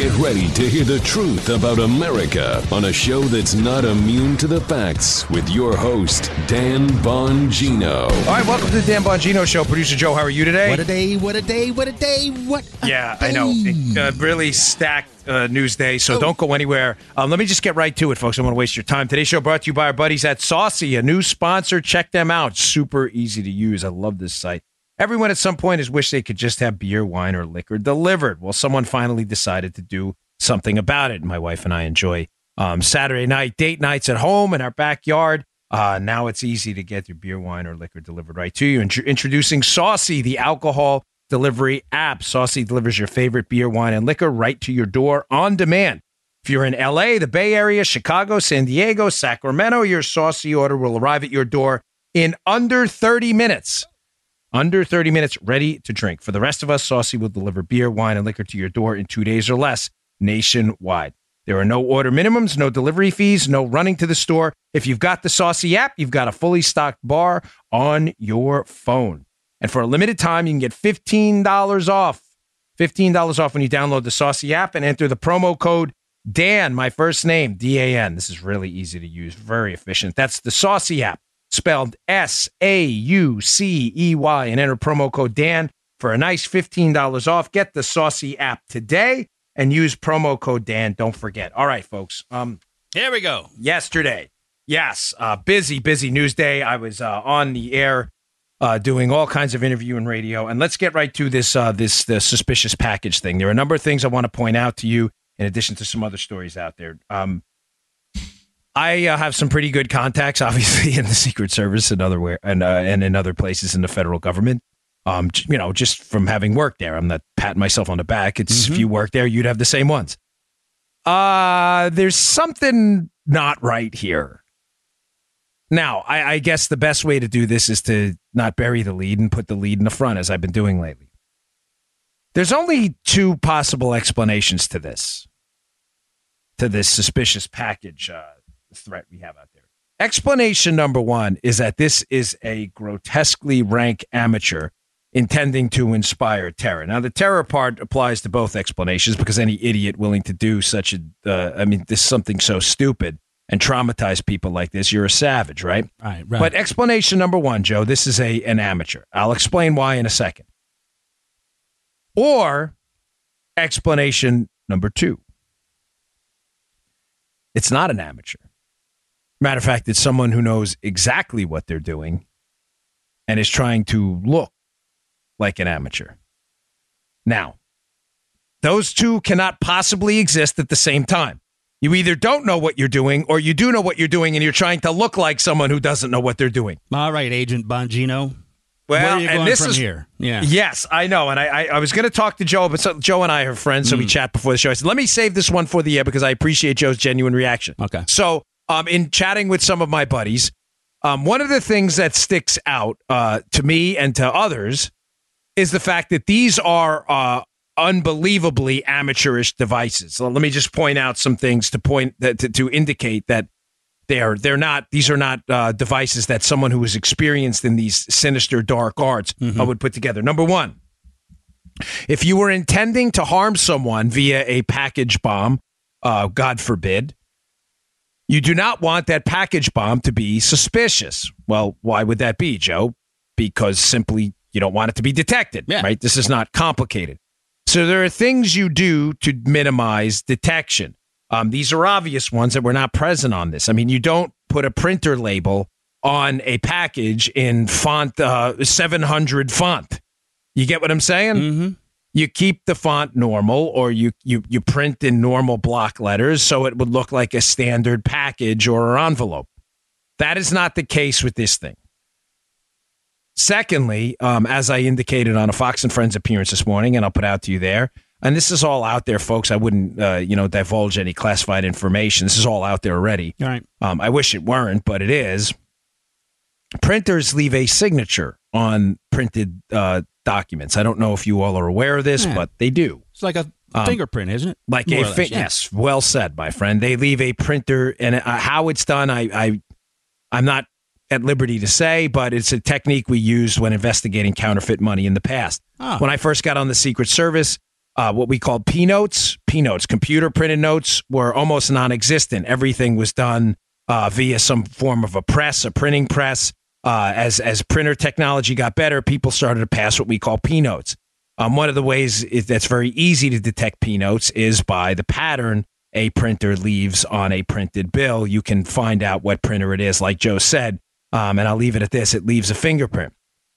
Get ready to hear the truth about America on a show that's not immune to the facts with your host, Dan Bongino. All right, welcome to the Dan Bongino Show. Producer Joe, how are you today? What a day, what a day, what a day, what a yeah, I know. day. Uh, really stacked uh, news day, so don't go anywhere. Um, let me just get right to it, folks. I don't want to waste your time. Today's show brought to you by our buddies at Saucey, a new sponsor. Check them out. Super easy to use. I love this site. Everyone at some point has wished they could just have beer, wine, or liquor delivered. Well, someone finally decided to do something about it. My wife and I enjoy um, Saturday night date nights at home in our backyard. Uh, now it's easy to get your beer, wine, or liquor delivered right to you. Intro- introducing Saucey, the alcohol delivery app. Saucey delivers your favorite beer, wine, and liquor right to your door on demand. If you're in LA, the Bay Area, Chicago, San Diego, Sacramento, your Saucey order will arrive at your door in under 30 minutes. Under 30 minutes, ready to drink. For the rest of us, Saucey will deliver beer, wine, and liquor to your door in two days or less nationwide. There are no order minimums, no delivery fees, no running to the store. If you've got the Saucey app, you've got a fully stocked bar on your phone. And for a limited time, you can get $15 off. $15 off when you download the Saucey app and enter the promo code Dan, my first name, D A N. This is really easy to use, very efficient. That's the Saucey app, spelled S A U C E Y, and enter promo code Dan for a nice $15 off. Get the Saucey app today and use promo code Dan. Don't forget. All right, folks. Um, Here we go. yesterday. Yes, uh, busy, busy news day. I was uh, on the air uh, doing all kinds of interview and radio. And let's get right to this uh, this the suspicious package thing. There are a number of things I want to point out to you, in addition to some other stories out there. Um, I uh, have some pretty good contacts, obviously, in the Secret Service and other where and uh, and in other places in the federal government. Um, you know, just from having worked there, I'm not patting myself on the back. It's if you work there, you'd have the same ones. Uh, there's something not right here. Now, I, I guess the best way to do this is to not bury the lead and put the lead in the front, as I've been doing lately. There's only two possible explanations to this, to this suspicious package uh, threat we have out there. Explanation number one is that this is a grotesquely rank amateur intending to inspire terror. Now, the terror part applies to both explanations because any idiot willing to do such a, uh, I mean, this is something so stupid and traumatize people like this, you're a savage, right? Right, right. But explanation number one, Joe, this is a an amateur. I'll explain why in a second. Or explanation number two. It's not an amateur. Matter of fact, it's someone who knows exactly what they're doing and is trying to look like an amateur. Now, those two cannot possibly exist at the same time. You either don't know what you're doing or you do know what you're doing and you're trying to look like someone who doesn't know what they're doing. All right, Agent Bongino. Well, Where are you and this from is here? Yeah. Yes, I know, and I I, I was going to talk to Joe, but so, Joe and I are friends, so we hmm. chat before the show. I said, let me save this one for the air because I appreciate Joe's genuine reaction. Okay. So, um, in chatting with some of my buddies, um, one of the things that sticks out uh, to me and to others is the fact that these are uh, unbelievably amateurish devices. So let me just point out some things to point that to, to indicate that they are they're not these are not uh, devices that someone who is experienced in these sinister dark arts uh, would put together. Number one, if you were intending to harm someone via a package bomb, uh, God forbid, you do not want that package bomb to be suspicious. Well, why would that be, Joe? Because simply you don't want it to be detected, Yeah. right? This is not complicated. So there are things you do to minimize detection. Um, these are obvious ones that were not present on this. I mean, you don't put a printer label on a package in font uh, 700 font. You get what I'm saying? Mm-hmm. You keep the font normal or you, you you print in normal block letters so it would look like a standard package or an envelope. That is not the case with this thing. Secondly, um, as I indicated on a Fox and Friends appearance this morning, and I'll put out to you there, and this is all out there, folks. I wouldn't, uh, you know, divulge any classified information. This is all out there already. All right. Um, I wish it weren't, but it is. Printers leave a signature on printed uh, documents. I don't know if you all are aware of this, Yeah. but they do. It's like a Um, fingerprint, isn't it? Like More a less, fi- yeah. yes, well said, my friend. They leave a printer, and uh, how it's done, I, I, I'm not at liberty to say, but it's a technique we used when investigating counterfeit money in the past. Ah. When I first got on the Secret Service, uh, what we called P notes. P notes, computer printed notes, were almost non-existent. Everything was done uh, via some form of a press, a printing press. Uh, as as printer technology got better, people started to pass what we call P notes. Um, one of the ways that's very easy to detect P notes is by the pattern a printer leaves on a printed bill. You can find out what printer it is, like Joe said. Um, and I'll leave it at this: it leaves a fingerprint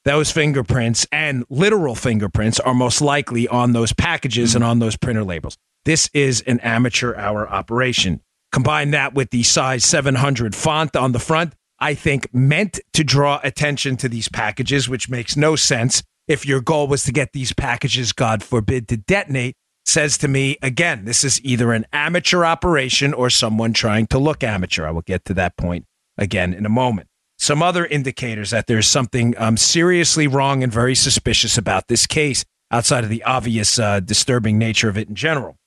those fingerprints and literal fingerprints are most likely on those packages and on those printer labels. This is an amateur hour operation. Combine that with the size 700 font on the front, I think meant to draw attention to these packages, which makes no sense if your goal was to get these packages, God forbid, to detonate. Says to me, again, this is either an amateur operation or someone trying to look amateur. I will get to that point again in a moment some other indicators that there's something um, seriously wrong and very suspicious about this case outside of the obvious uh, disturbing nature of it in general.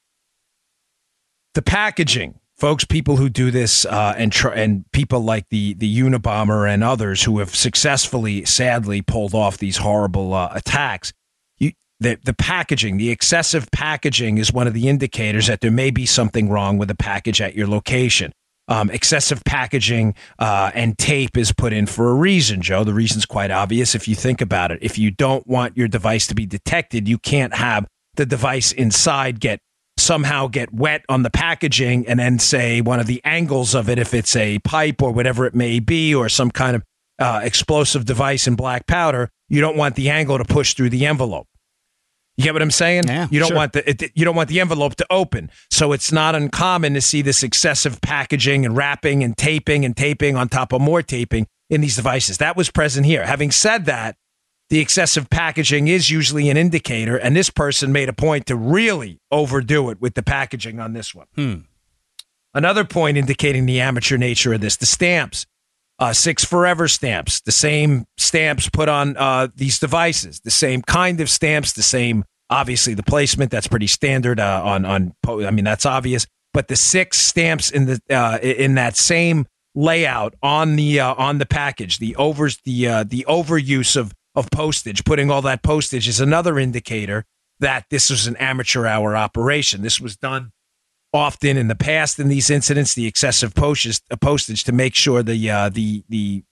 The packaging, folks, people who do this uh, and tr- and people like the the Unabomber and others who have successfully, sadly, pulled off these horrible uh, attacks. You, the the packaging, the excessive packaging, is one of the indicators that there may be something wrong with the package at your location. Um, excessive packaging uh, and tape is put in for a reason, Joe. The reason's quite obvious if you think about it. If you don't want your device to be detected, you can't have the device inside get somehow get wet on the packaging and then say one of the angles of it, if it's a pipe or whatever it may be, or some kind of uh, explosive device in black powder, you don't want the angle to push through the envelope. You get what I'm saying? Yeah, you don't sure. want the it, you don't want the envelope to open. So it's not uncommon to see this excessive packaging and wrapping and taping and taping on top of more taping in these devices. That was present here. Having said that, the excessive packaging is usually an indicator, and this person made a point to really overdo it with the packaging on this one. Hmm. Another point indicating the amateur nature of this: the stamps. Uh, six forever stamps, the same stamps put on uh, these devices, the same kind of stamps, the same, obviously, the placement. That's pretty standard uh, on on. po- I mean, that's obvious. But the six stamps in the uh, in that same layout on the uh, on the package, the overs the uh, the overuse of of postage, putting all that postage is another indicator that this was an amateur hour operation. This was done often in the past in these incidents, the excessive postage, uh, postage to make sure the uh, the the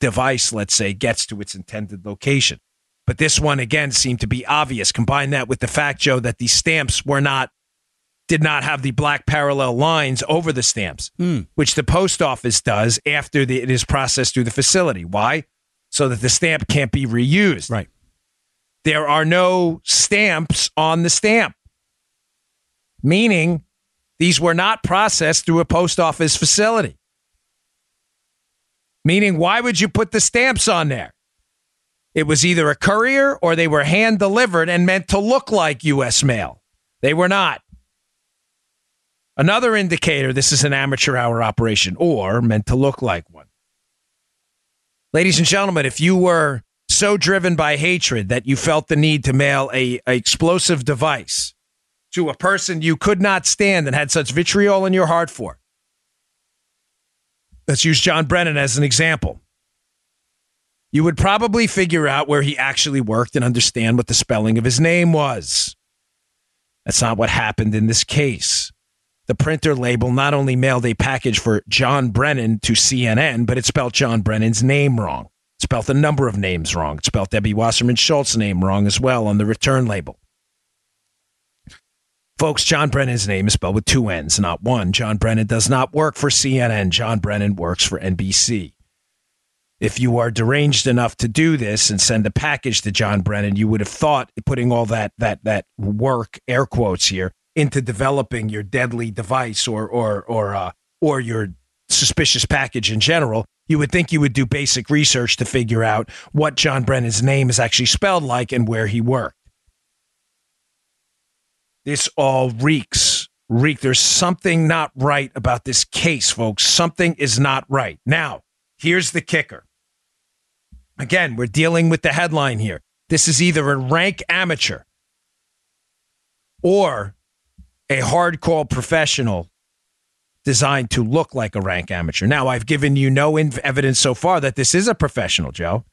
device, let's say, gets to its intended location. But this one again seemed to be obvious. Combine that with the fact, Joe, that these stamps were not did not have the black parallel lines over the stamps, Hmm. which the post office does after the, it is processed through the facility. Why? So that the stamp can't be reused. Right. There are no stamps on the stamp, meaning these were not processed through a post office facility. Meaning, why would you put the stamps on there? It was either a courier or they were hand delivered and meant to look like U.S. mail. They were not. Another indicator this is an amateur hour operation or meant to look like one. Ladies and gentlemen, if you were so driven by hatred that you felt the need to mail a, a explosive device to a person you could not stand and had such vitriol in your heart for, let's use John Brennan as an example. You would probably figure out where he actually worked and understand what the spelling of his name was. That's not what happened in this case. The printer label not only mailed a package for John Brennan to CNN, but it spelled John Brennan's name wrong. It spelled a number of names wrong. It spelled Debbie Wasserman Schultz's name wrong as well on the return label. Folks, John Brennan's name is spelled with two N's, not one. John Brennan does not work for CNN. John Brennan works for NBC. If you are deranged enough to do this and send a package to John Brennan, you would have thought putting all that that that work, air quotes here, into developing your deadly device or or or uh, or your suspicious package in general, you would think you would do basic research to figure out what John Brennan's name is actually spelled like and where he worked. This all reeks. Reek. There's something not right about this case, folks. Something is not right. Now, here's the kicker. Again, we're dealing with the headline here. This is either a rank amateur or a hardcore professional designed to look like a rank amateur. Now, I've given you no inv- evidence so far that this is a professional, Joe.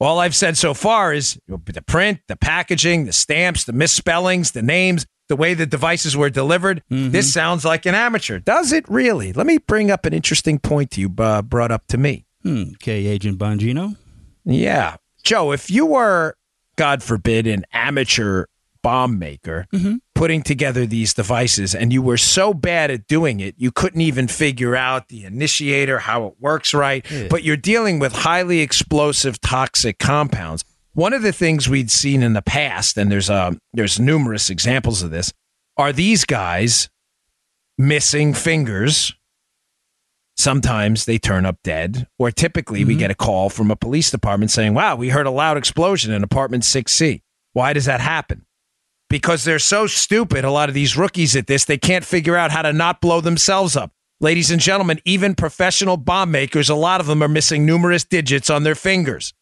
All I've said so far is the print, the packaging, the stamps, the misspellings, the names, the way the devices were delivered. This sounds like an amateur. Does it really? Let me bring up an interesting point to you uh, brought up to me. Hmm. Okay, Agent Bongino. Yeah. Joe, if you were, God forbid, an amateur bomb maker putting together these devices and you were so bad at doing it, you couldn't even figure out the initiator, how it works right, but you're dealing with highly explosive toxic compounds. One of the things we'd seen in the past, and there's um, there's numerous examples of this, are these guys missing fingers sometimes they turn up dead, or typically we get a call from a police department saying, Wow, we heard a loud explosion in apartment 6C. Why does that happen? Because they're so stupid, a lot of these rookies at this, they can't figure out how to not blow themselves up. Ladies and gentlemen, even professional bomb makers, a lot of them are missing numerous digits on their fingers.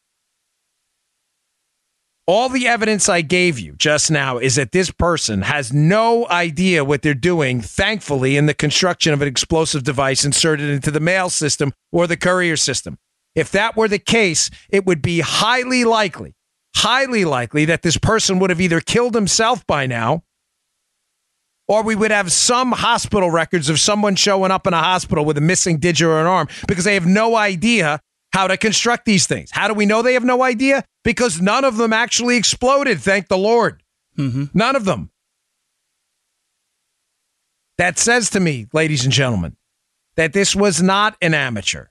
All the evidence I gave you just now is that this person has no idea what they're doing, thankfully, in the construction of an explosive device inserted into the mail system or the courier system. If that were the case, it would be highly likely, highly likely that this person would have either killed himself by now or we would have some hospital records of someone showing up in a hospital with a missing digit or an arm because they have no idea how to construct these things. How do we know they have no idea? Because none of them actually exploded, thank the Lord. Mm-hmm. None of them. That says to me, ladies and gentlemen, that this was not an amateur.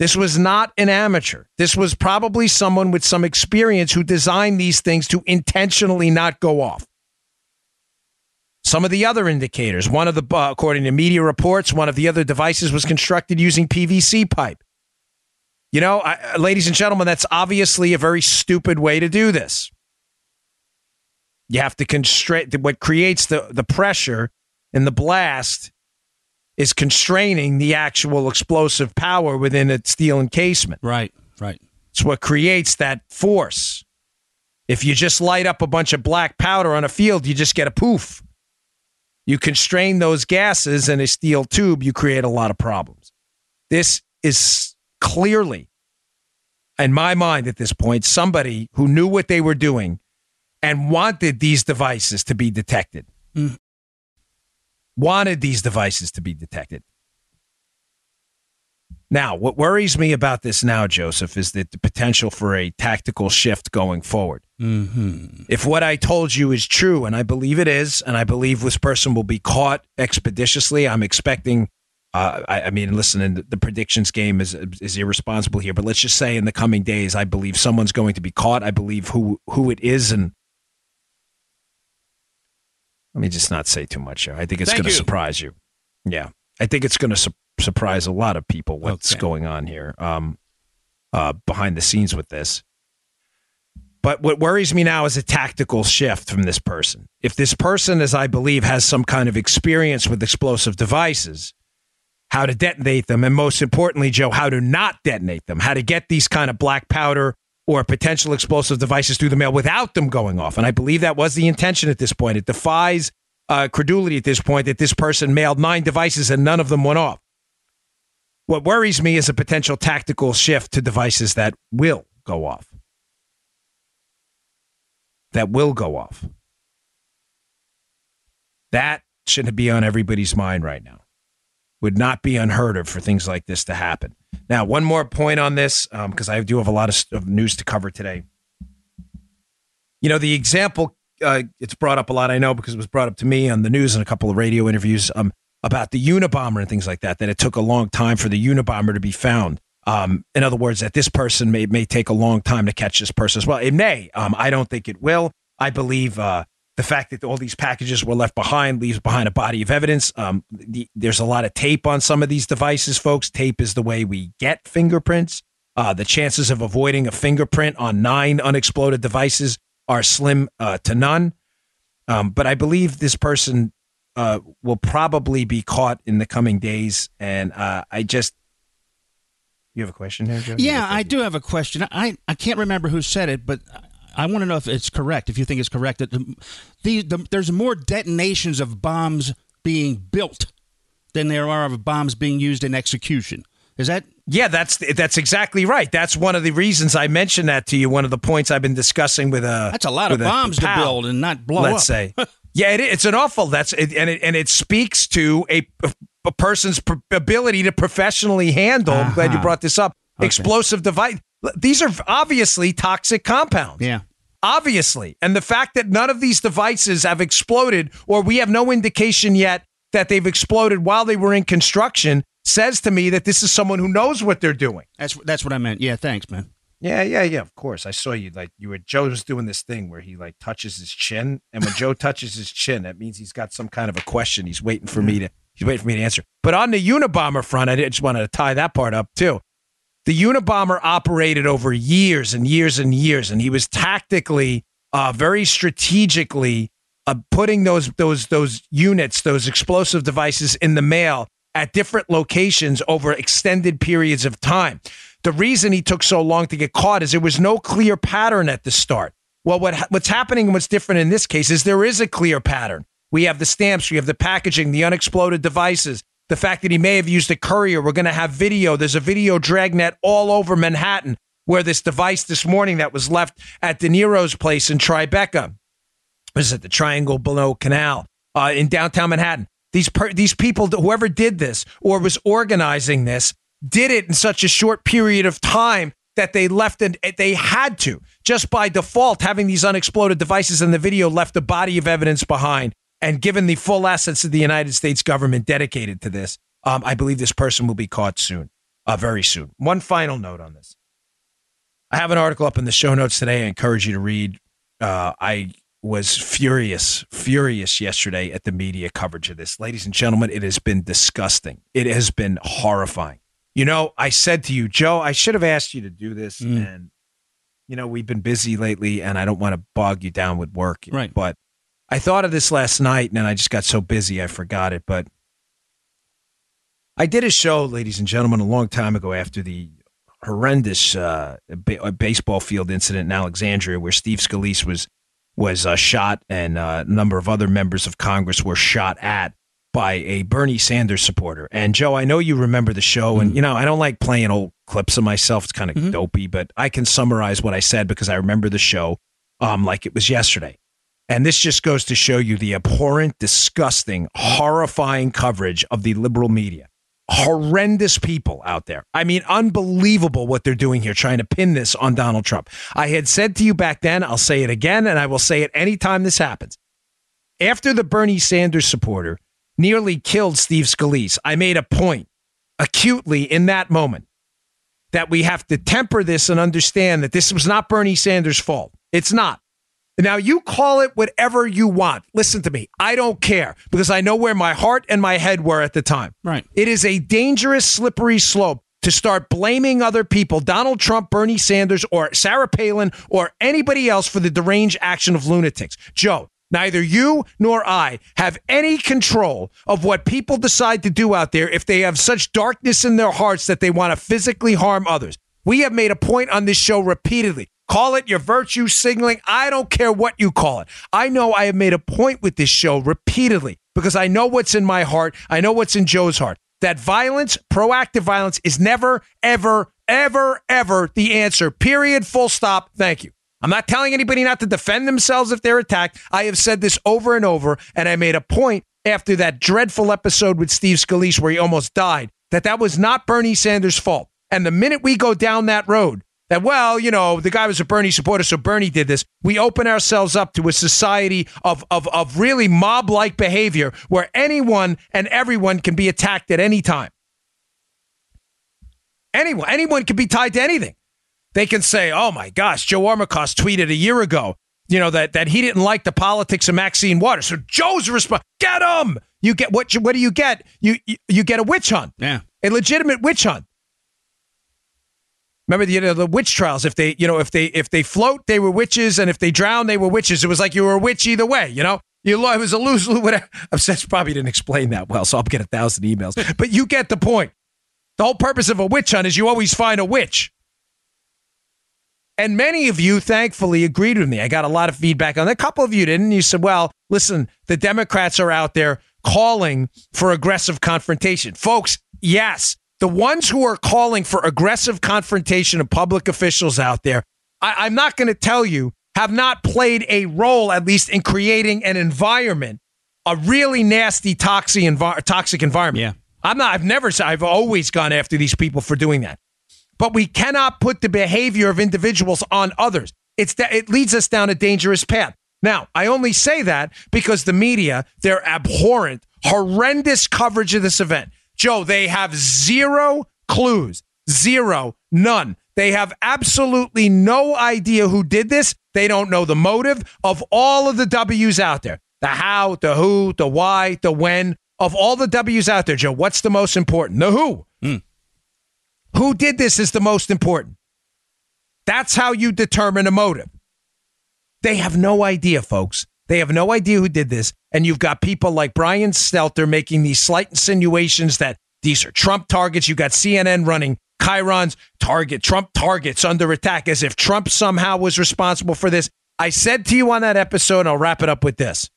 This was not an amateur. This was probably someone with some experience who designed these things to intentionally not go off. Some of the other indicators, one of the, uh, according to media reports, one of the other devices was constructed using PVC pipe. You know, I, ladies and gentlemen, that's obviously a very stupid way to do this. You have to constrain what creates the, the pressure in the blast is constraining the actual explosive power within a steel encasement. Right, right. It's what creates that force. If you just light up a bunch of black powder on a field, you just get a poof. You constrain those gases in a steel tube, you create a lot of problems. This is clearly, in my mind at this point, somebody who knew what they were doing and wanted these devices to be detected. Mm. Wanted these devices to be detected. Now, what worries me about this now, Joseph, is that the potential for a tactical shift going forward. Mm-hmm. If what I told you is true, and I believe it is, and I believe this person will be caught expeditiously, I'm expecting. Uh, I, I mean, listen, and the, the predictions game is is irresponsible here, but let's just say in the coming days, I believe someone's going to be caught. I believe who who it is, and let me just not say too much. here. I think it's going to surprise you. Yeah, I think it's going to su- surprise a lot of people what's Okay. going on here um, uh, behind the scenes with this. But what worries me now is a tactical shift from this person. If this person, as I believe, has some kind of experience with explosive devices, how to detonate them, and most importantly, Joe, how to not detonate them, how to get these kind of black powder or potential explosive devices through the mail without them going off. And I believe that was the intention at this point. It defies uh, credulity at this point that this person mailed nine devices and none of them went off. What worries me is a potential tactical shift to devices that will go off. That will go off. That should be on everybody's mind right now. Would not be unheard of for things like this to happen. Now, one more point on this, because I do have a lot of, of news to cover today. You know, the example, uh, it's brought up a lot, I know, because it was brought up to me on the news and a couple of radio interviews um, about the Unabomber and things like that, that it took a long time for the Unabomber to be found. Um, in other words, that this person may, may take a long time to catch this person as well. It may. Um, I don't think it will. I believe uh, the fact that all these packages were left behind leaves behind a body of evidence. Um, the, there's a lot of tape on some of these devices, folks. Tape is the way we get fingerprints. Uh, the chances of avoiding a fingerprint on nine unexploded devices are slim uh, to none. Um, but I believe this person uh, will probably be caught in the coming days. And uh, I just, you have a question there, Joe? Yeah, I do have a question. I, I can't remember who said it, but I want to know if it's correct. If you think it's correct that the, the, the, there's more detonations of bombs being built than there are of bombs being used in execution. Is that Yeah, that's that's exactly right. That's one of the reasons I mentioned that to you. One of the points I've been discussing with a that's a lot of bombs to build and not blow let's up. say, yeah, it, it's an awful. That's it, and it and it speaks to a a person's ability to professionally handle. Uh-huh. I'm glad you uh-huh. brought this up. Okay. Explosive device. These are obviously toxic compounds. Yeah. Obviously. And the fact that none of these devices have exploded, or we have no indication yet that they've exploded while they were in construction, says to me that this is someone who knows what they're doing. That's that's what I meant. Yeah, thanks, man. Yeah, yeah, yeah. Of course, I saw you. Like you were. Joe was doing this thing where he like touches his chin, and when Joe touches his chin, that means he's got some kind of a question. He's waiting for me to. He's waiting for me to answer. But on the Unabomber front, I just wanted to tie that part up too. The Unabomber operated over years and years and years, and he was tactically, uh, very strategically uh, putting those those those units, those explosive devices in the mail at different locations over extended periods of time. The reason he took so long to get caught is there was no clear pattern at the start. Well, what what's happening and what's different in this case is there is a clear pattern. We have the stamps, we have the packaging, the unexploded devices, the fact that he may have used a courier. We're going to have video. There's a video dragnet all over Manhattan where this device this morning that was left at De Niro's place in Tribeca, was it the Triangle Below Canal uh, in downtown Manhattan? These per- these people, whoever did this or was organizing this, did it in such a short period of time that they left and they had to just by default having these unexploded devices in the video left a body of evidence behind and given the full assets of the United States government dedicated to this, um, I believe this person will be caught soon, uh, very soon. One final note on this. I have an article up in the show notes today. I encourage you to read. Uh, I was furious, furious yesterday at the media coverage of this. Ladies and gentlemen, it has been disgusting. It has been horrifying. You know, I said to you, Joe, I should have asked you to do this. Mm. And, you know, we've been busy lately and I don't want to bog you down with work. Right. But I thought of this last night and then I just got so busy I forgot it. But I did a show, ladies and gentlemen, a long time ago after the horrendous uh, baseball field incident in Alexandria where Steve Scalise was was uh, shot and uh, a number of other members of Congress were shot at by a Bernie Sanders supporter. And Joe, I know you remember the show, mm-hmm. and you know I don't like playing old clips of myself. It's kind of mm-hmm. dopey, but I can summarize what I said because I remember the show um, like it was yesterday. And this just goes to show you the abhorrent, disgusting, horrifying coverage of the liberal media horrendous people out there. I mean, unbelievable what they're doing here, trying to pin this on Donald Trump. I had said to you back then, I'll say it again, and I will say it anytime this happens. After the Bernie Sanders supporter nearly killed Steve Scalise, I made a point acutely in that moment that we have to temper this and understand that this was not Bernie Sanders' fault. It's not. Now, you call it whatever you want. Listen to me. I don't care because I know where my heart and my head were at the time. Right. It is a dangerous, slippery slope to start blaming other people, Donald Trump, Bernie Sanders, or Sarah Palin, or anybody else for the deranged action of lunatics. Joe, neither you nor I have any control of what people decide to do out there if they have such darkness in their hearts that they want to physically harm others. We have made a point on this show repeatedly. Call it your virtue signaling. I don't care what you call it. I know I have made a point with this show repeatedly because I know what's in my heart. I know what's in Joe's heart. That violence, proactive violence, is never, ever, ever, ever the answer. Period. Full stop. Thank you. I'm not telling anybody not to defend themselves if they're attacked. I have said this over and over, and I made a point after that dreadful episode with Steve Scalise where he almost died that that was not Bernie Sanders' fault. And the minute we go down that road, that, well, you know, the guy was a Bernie supporter, so Bernie did this. We open ourselves up to a society of, of, of really mob like behavior where anyone and everyone can be attacked at any time. Anyone, anyone can be tied to anything. They can say, oh my gosh, Joe Armacost tweeted a year ago, you know, that, that he didn't like the politics of Maxine Waters. So Joe's response, get him. You get what, what do you get? You, you, you get a witch hunt. Yeah. A legitimate witch hunt. Remember the you know, the witch trials? If they you know if they if they float, they were witches, and if they drown, they were witches. It was like you were a witch either way. You know, you it was a lose lose. Whatever. I'm probably didn't explain that well, so I'll get a thousand emails. But you get the point. The whole purpose of a witch hunt is you always find a witch. And many of you, thankfully, agreed with me. I got a lot of feedback on that. A couple of you didn't. You said, well, listen, the Democrats are out there calling for aggressive confrontation. Folks, yes, the ones who are calling for aggressive confrontation of public officials out there, I, I'm not going to tell you, have not played a role, at least in creating an environment, a really nasty, toxic, envi- toxic environment. Yeah. I'm not, I've never, I've always gone after these people for doing that. But we cannot put the behavior of individuals on others. It's that it leads us down a dangerous path. Now, I only say that because the media, their abhorrent, horrendous coverage of this event. Joe, they have zero clues, zero, none. They have absolutely no idea who did this. They don't know the motive of all of the W's out there the how, the who, the why, the when. Of all the W's out there, Joe, what's the most important? The who. Mm. Who did this is the most important. That's how you determine a motive. They have no idea, folks. They have no idea who did this. And you've got people like Brian Stelter making these slight insinuations that these are Trump targets. You've got CNN running chyrons target, Trump targets under attack as if Trump somehow was responsible for this. I said to you on that episode, I'll wrap it up with this.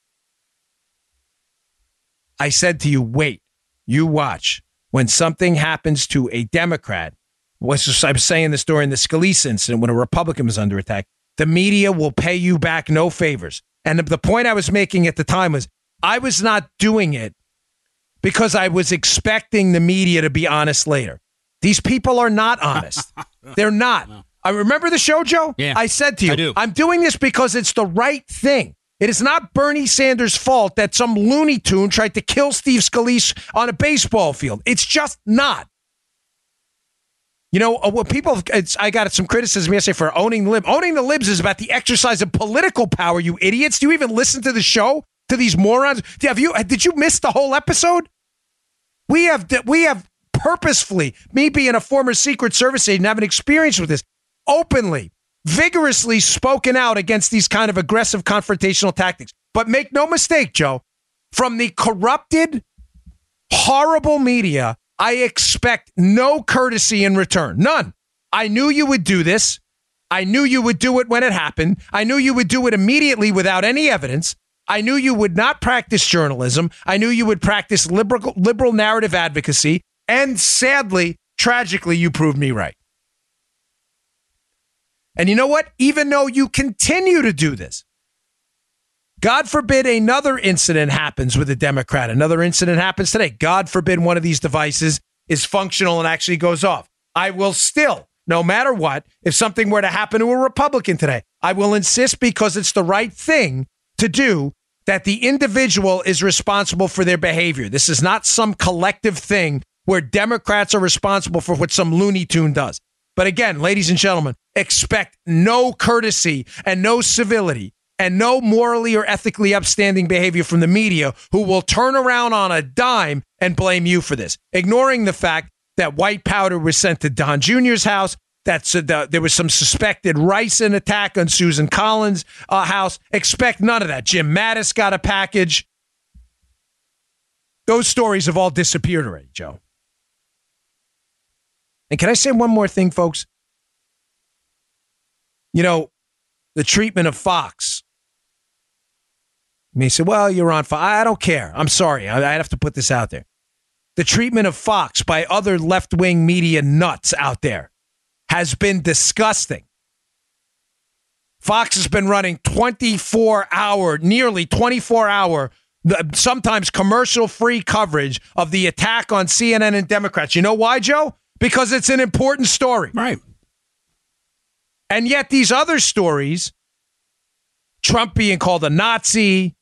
I said to you, wait, you watch. When something happens to a Democrat, was I was saying this during the Scalise incident when a Republican was under attack, the media will pay you back no favors. And the point I was making at the time was I was not doing it because I was expecting the media to be honest later. These people are not honest. They're not. I uh, remember the show, Joe. Yeah, I said to you, I do. I'm doing this because it's the right thing. It is not Bernie Sanders' fault that some Looney Tune tried to kill Steve Scalise on a baseball field. It's just not. You know, uh, what people, I got some criticism yesterday for owning the lib. Owning the libs is about the exercise of political power, you idiots. Do you even listen to the show? To these morons? Have you, did you miss the whole episode? We have, we have purposefully, me being a former Secret Service agent, having experience with this, openly, vigorously spoken out against these kind of aggressive confrontational tactics. But make no mistake, Joe, from the corrupted, horrible media, I expect no courtesy in return. None. I knew you would do this. I knew you would do it when it happened. I knew you would do it immediately without any evidence. I knew you would not practice journalism. I knew you would practice liberal, liberal narrative advocacy. And sadly, tragically, you proved me right. And you know what? Even though you continue to do this, God forbid another incident happens with a Democrat. Another incident happens today. God forbid one of these devices is functional and actually goes off. I will still, no matter what, if something were to happen to a Republican today, I will insist because it's the right thing to do that the individual is responsible for their behavior. This is not some collective thing where Democrats are responsible for what some Looney Tune does. But again, ladies and gentlemen, expect no courtesy and no civility and no morally or ethically upstanding behavior from the media who will turn around on a dime and blame you for this, ignoring the fact that white powder was sent to Don Jr.'s house. That there was some suspected ricin attack on Susan Collins' uh, house. Expect none of that. Jim Mattis got a package. Those stories have all disappeared already, Joe. And can I say one more thing, folks? You know, the treatment of Fox. You may say, well, you're on Fox. I don't care. I'm sorry. I, I have to put this out there. The treatment of Fox by other left wing media nuts out there has been disgusting. Fox has been running 24 hour, nearly 24 hour, sometimes commercial free coverage of the attack on CNN and Democrats. You know why, Joe? Because it's an important story. Right. And yet, these other stories, Trump being called a Nazi,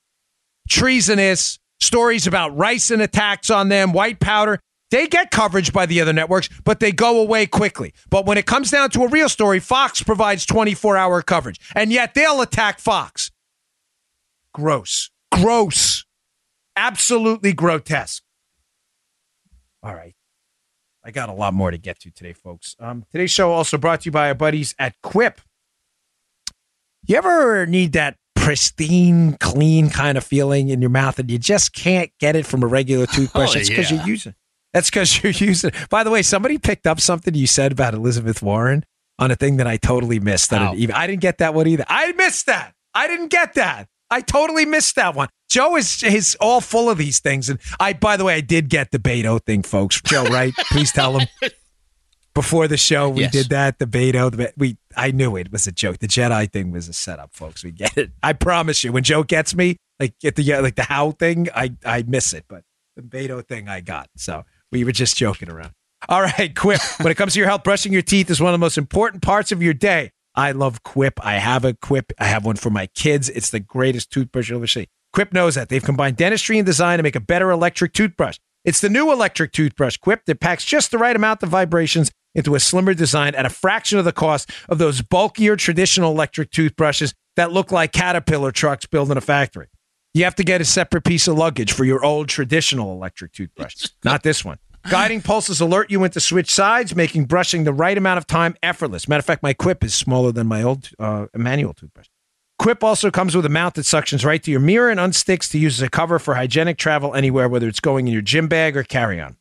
treasonous, stories about ricin attacks on them, white powder, they get coverage by the other networks, but they go away quickly. But when it comes down to a real story, Fox provides 24 hour coverage, and yet they'll attack Fox. Gross. Gross. Absolutely grotesque. All right. I got a lot more to get to today, folks. Um, today's show also brought to you by our buddies at Quip. You ever need that pristine, clean kind of feeling in your mouth and you just can't get it from a regular oh, toothbrush? Oh, It's because yeah. you're using That's because you're using it. By the way, somebody picked up something you said about Elizabeth Warren on a thing that I totally missed. That it even, I didn't get that one either. I missed that. I didn't get that. I totally missed that one. Joe is is all full of these things. And I, by the way, I did get the Beto thing, folks. Joe, right? Please tell him. Before the show, we Yes. did that. The Beto, the, we I knew it was a joke. The Jedi thing was a setup, folks. We get it. I promise you. When Joe gets me, like get the like the how thing, I I miss it. But the Beto thing, I got. So we were just joking around. All right, Quip. When it comes to your health, brushing your teeth is one of the most important parts of your day. I love Quip. I have a Quip. I have one for my kids. It's the greatest toothbrush you'll ever see. Quip knows that. They've combined dentistry and design to make a better electric toothbrush. It's the new electric toothbrush, Quip, that packs just the right amount of vibrations into a slimmer design at a fraction of the cost of those bulkier traditional electric toothbrushes that look like caterpillar trucks built in a factory. You have to get a separate piece of luggage for your old traditional electric toothbrush, not this one. Guiding pulses alert you when to switch sides, making brushing the right amount of time effortless. Matter of fact, my Quip is smaller than my old uh, manual toothbrush. Quip also comes with a mount that suctions right to your mirror and unsticks to use as a cover for hygienic travel anywhere, whether it's going in your gym bag or carry on.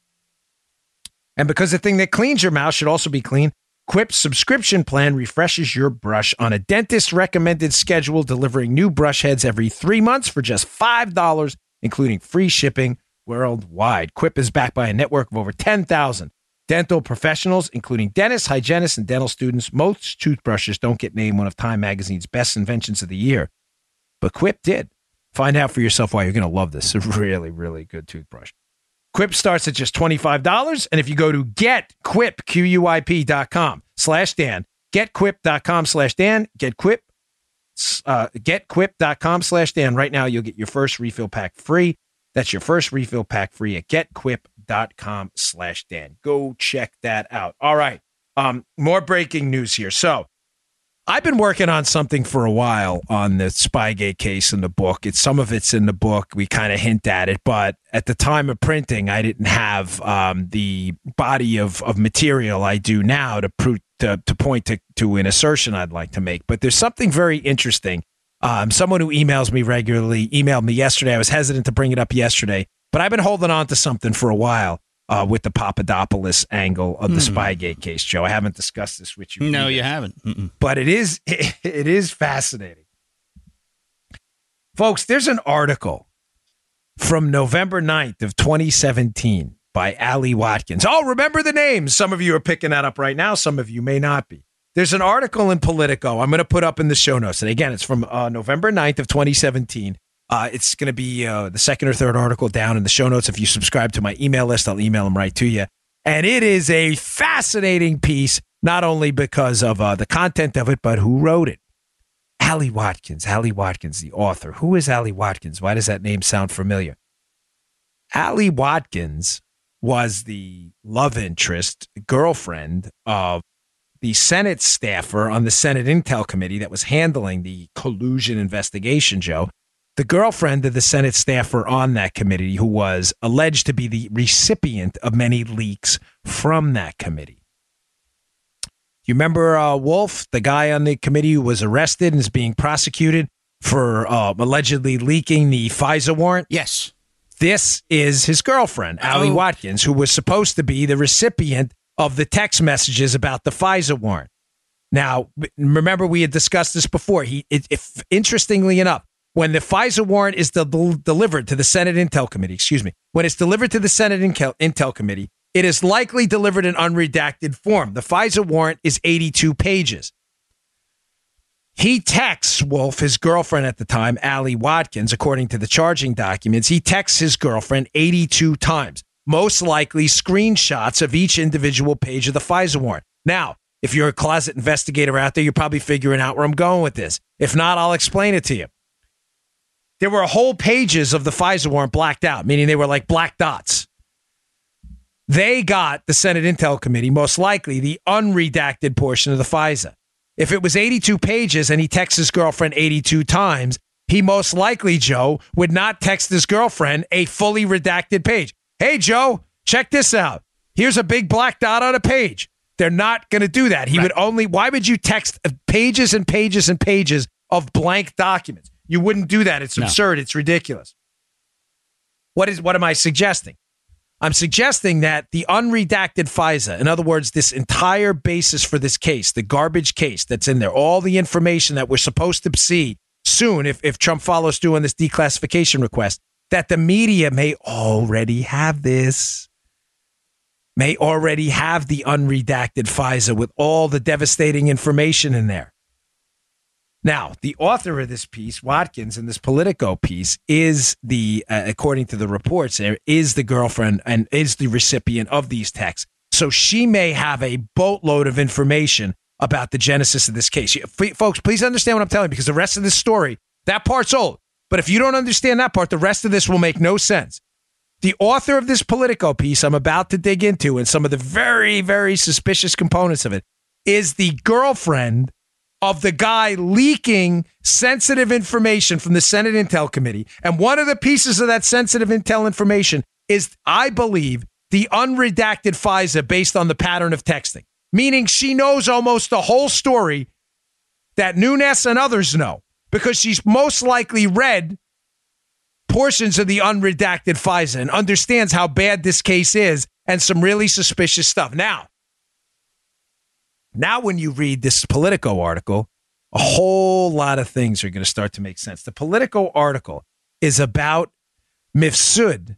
And because the thing that cleans your mouth should also be clean, Quip's subscription plan refreshes your brush on a dentist recommended schedule, delivering new brush heads every three months for just $5, including free shipping worldwide. Quip is backed by a network of over 10,000 dental professionals, including dentists, hygienists, and dental students. Most toothbrushes don't get named one of Time Magazine's best inventions of the year, but Quip did. Find out for yourself why you're going to love this. It's a really, really good toothbrush. Quip starts at just $25. And if you go to getquip, Q-U-I-P dot com slash Dan, getquip.com slash Dan, getquip, uh, getquip.com slash Dan. Right now, you'll get your first refill pack free. That's your first refill pack free at getquip.com slash Dan. Go check that out. All right. Um, more breaking news here. So I've been working on something for a while on the Spygate case in the book. It's some of it's in the book. We kind of hint at it, but at the time of printing, I didn't have um, the body of, of material I do now to prove to, to point to, to an assertion I'd like to make. But there's something very interesting. Um, someone who emails me regularly emailed me yesterday. I was hesitant to bring it up yesterday, but I've been holding on to something for a while. Uh, with the Papadopoulos angle of the Spygate case, Joe. I haven't discussed this with you. No, either you haven't. Mm-mm. but it is it is fascinating. Folks, there's an article from November 9th of 2017 by Ali Watkins. Oh, remember the names. Some of you are picking that up right now, some of you may not be. There's an article in Politico I'm going to put up in the show notes. And again, it's from uh, November 9th of 2017. Uh, it's going to be uh, the second or third article down in the show notes. If you subscribe to my email list, I'll email them right to you. And it is a fascinating piece, not only because of uh, the content of it, but who wrote it. Ali Watkins, Ali Watkins, the author. Who is Ali Watkins? Why does that name sound familiar? Ali Watkins was the love interest, girlfriend of the Senate staffer on the Senate Intel Committee that was handling the collusion investigation, Joe. The girlfriend of the Senate staffer on that committee, who was alleged to be the recipient of many leaks from that committee. You remember uh, Wolfe, the guy on the committee who was arrested and is being prosecuted for uh, allegedly leaking the FISA warrant? Yes. This is his girlfriend, Ali Oh. Watkins, who was supposed to be the recipient of the text messages about the FISA warrant. Now, remember we had discussed this before. He, it, if interestingly enough, when the FISA warrant is del- delivered to the Senate Intel Committee, excuse me, when it's delivered to the Senate Intel, Intel Committee, it is likely delivered in unredacted form. The FISA warrant is 82 pages. He texts Wolfe, his girlfriend at the time, Ali Watkins, according to the charging documents. He texts his girlfriend 82 times, most likely screenshots of each individual page of the FISA warrant. Now, if you're a closet investigator out there, you're probably figuring out where I'm going with this. If not, I'll explain it to you. There were whole pages of the FISA warrant blacked out, meaning they were like black dots. They got the Senate Intel Committee, most likely the unredacted portion of the FISA. If it was 82 pages and he texts his girlfriend 82 times, he most likely, Joe, would not text his girlfriend a fully redacted page. Hey, Joe, check this out. Here's a big black dot on a page. They're not going to do that. He would only, why would you text pages and pages and pages of blank documents? You wouldn't do that. It's No. absurd. It's ridiculous. What is, what am I suggesting? I'm suggesting that the unredacted FISA, in other words, this entire basis for this case, the garbage case that's in there, all the information that we're supposed to see soon, if, if Trump follows through on this declassification request, that the media may already have this, may already have the unredacted FISA with all the devastating information in there. Now, the author of this piece, Watkins, in this Politico piece, is the, uh, according to the reports, is the girlfriend and is the recipient of these texts. So she may have a boatload of information about the genesis of this case. Folks, please understand what I'm telling you because the rest of this story, that part's old. But if you don't understand that part, the rest of this will make no sense. The author of this Politico piece I'm about to dig into and some of the very, very suspicious components of it is the girlfriend of the guy leaking sensitive information from the Senate Intel Committee. And one of the pieces of that sensitive intel information is, I believe, the unredacted FISA based on the pattern of texting, meaning she knows almost the whole story that Nunes and others know because she's most likely read portions of the unredacted FISA and understands how bad this case is and some really suspicious stuff. Now, now, when you read this Politico article, a whole lot of things are going to start to make sense. The Politico article is about Mifsud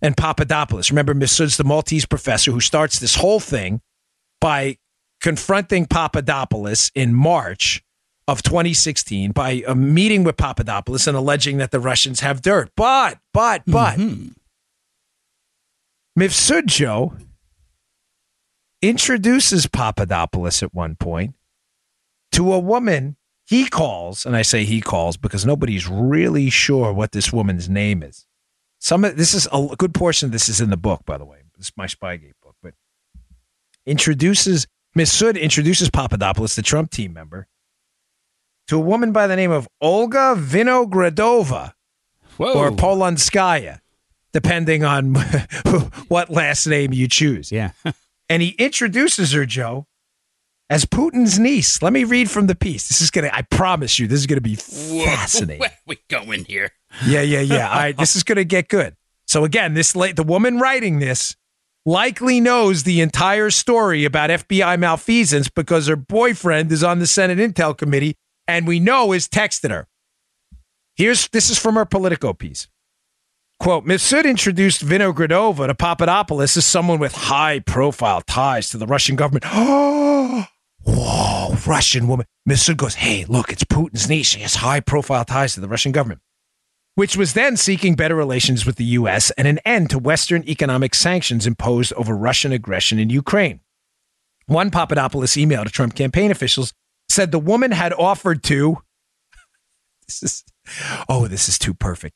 and Papadopoulos. Remember, Mifsud's the Maltese professor who starts this whole thing by confronting Papadopoulos in March of 2016 by a meeting with Papadopoulos and alleging that the Russians have dirt. But, but, but, mm-hmm. Mifsud Joe introduces Papadopoulos at one point to a woman he calls, and I say he calls because nobody's really sure what this woman's name is. Some of this is a good portion of this is in the book, by the way. This is my Spygate book, but introduces Mifsud introduces Papadopoulos, the Trump team member, to a woman by the name of Olga Vinogradova Whoa. or Polonskaya, depending on what last name you choose. Yeah. and he introduces her, Joe, as Putin's niece. Let me read from the piece. This is gonna. I promise you, this is gonna be fascinating. Where we going here? Yeah, yeah, yeah. All right, this is gonna get good. So again, this the woman writing this likely knows the entire story about FBI malfeasance because her boyfriend is on the Senate Intel Committee, and we know is texted her. Here's this is from her Politico piece. Quote, Mifsud introduced Vinogradova to Papadopoulos as someone with high profile ties to the Russian government. Oh, whoa, Russian woman. Mifsud goes, hey, look, it's Putin's niece. She has high profile ties to the Russian government, which was then seeking better relations with the U.S. and an end to Western economic sanctions imposed over Russian aggression in Ukraine. One Papadopoulos email to Trump campaign officials said the woman had offered to, this is, oh, this is too perfect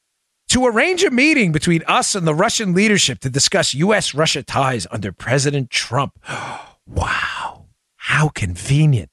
to arrange a meeting between us and the Russian leadership to discuss U.S. Russia ties under President Trump. wow. How convenient.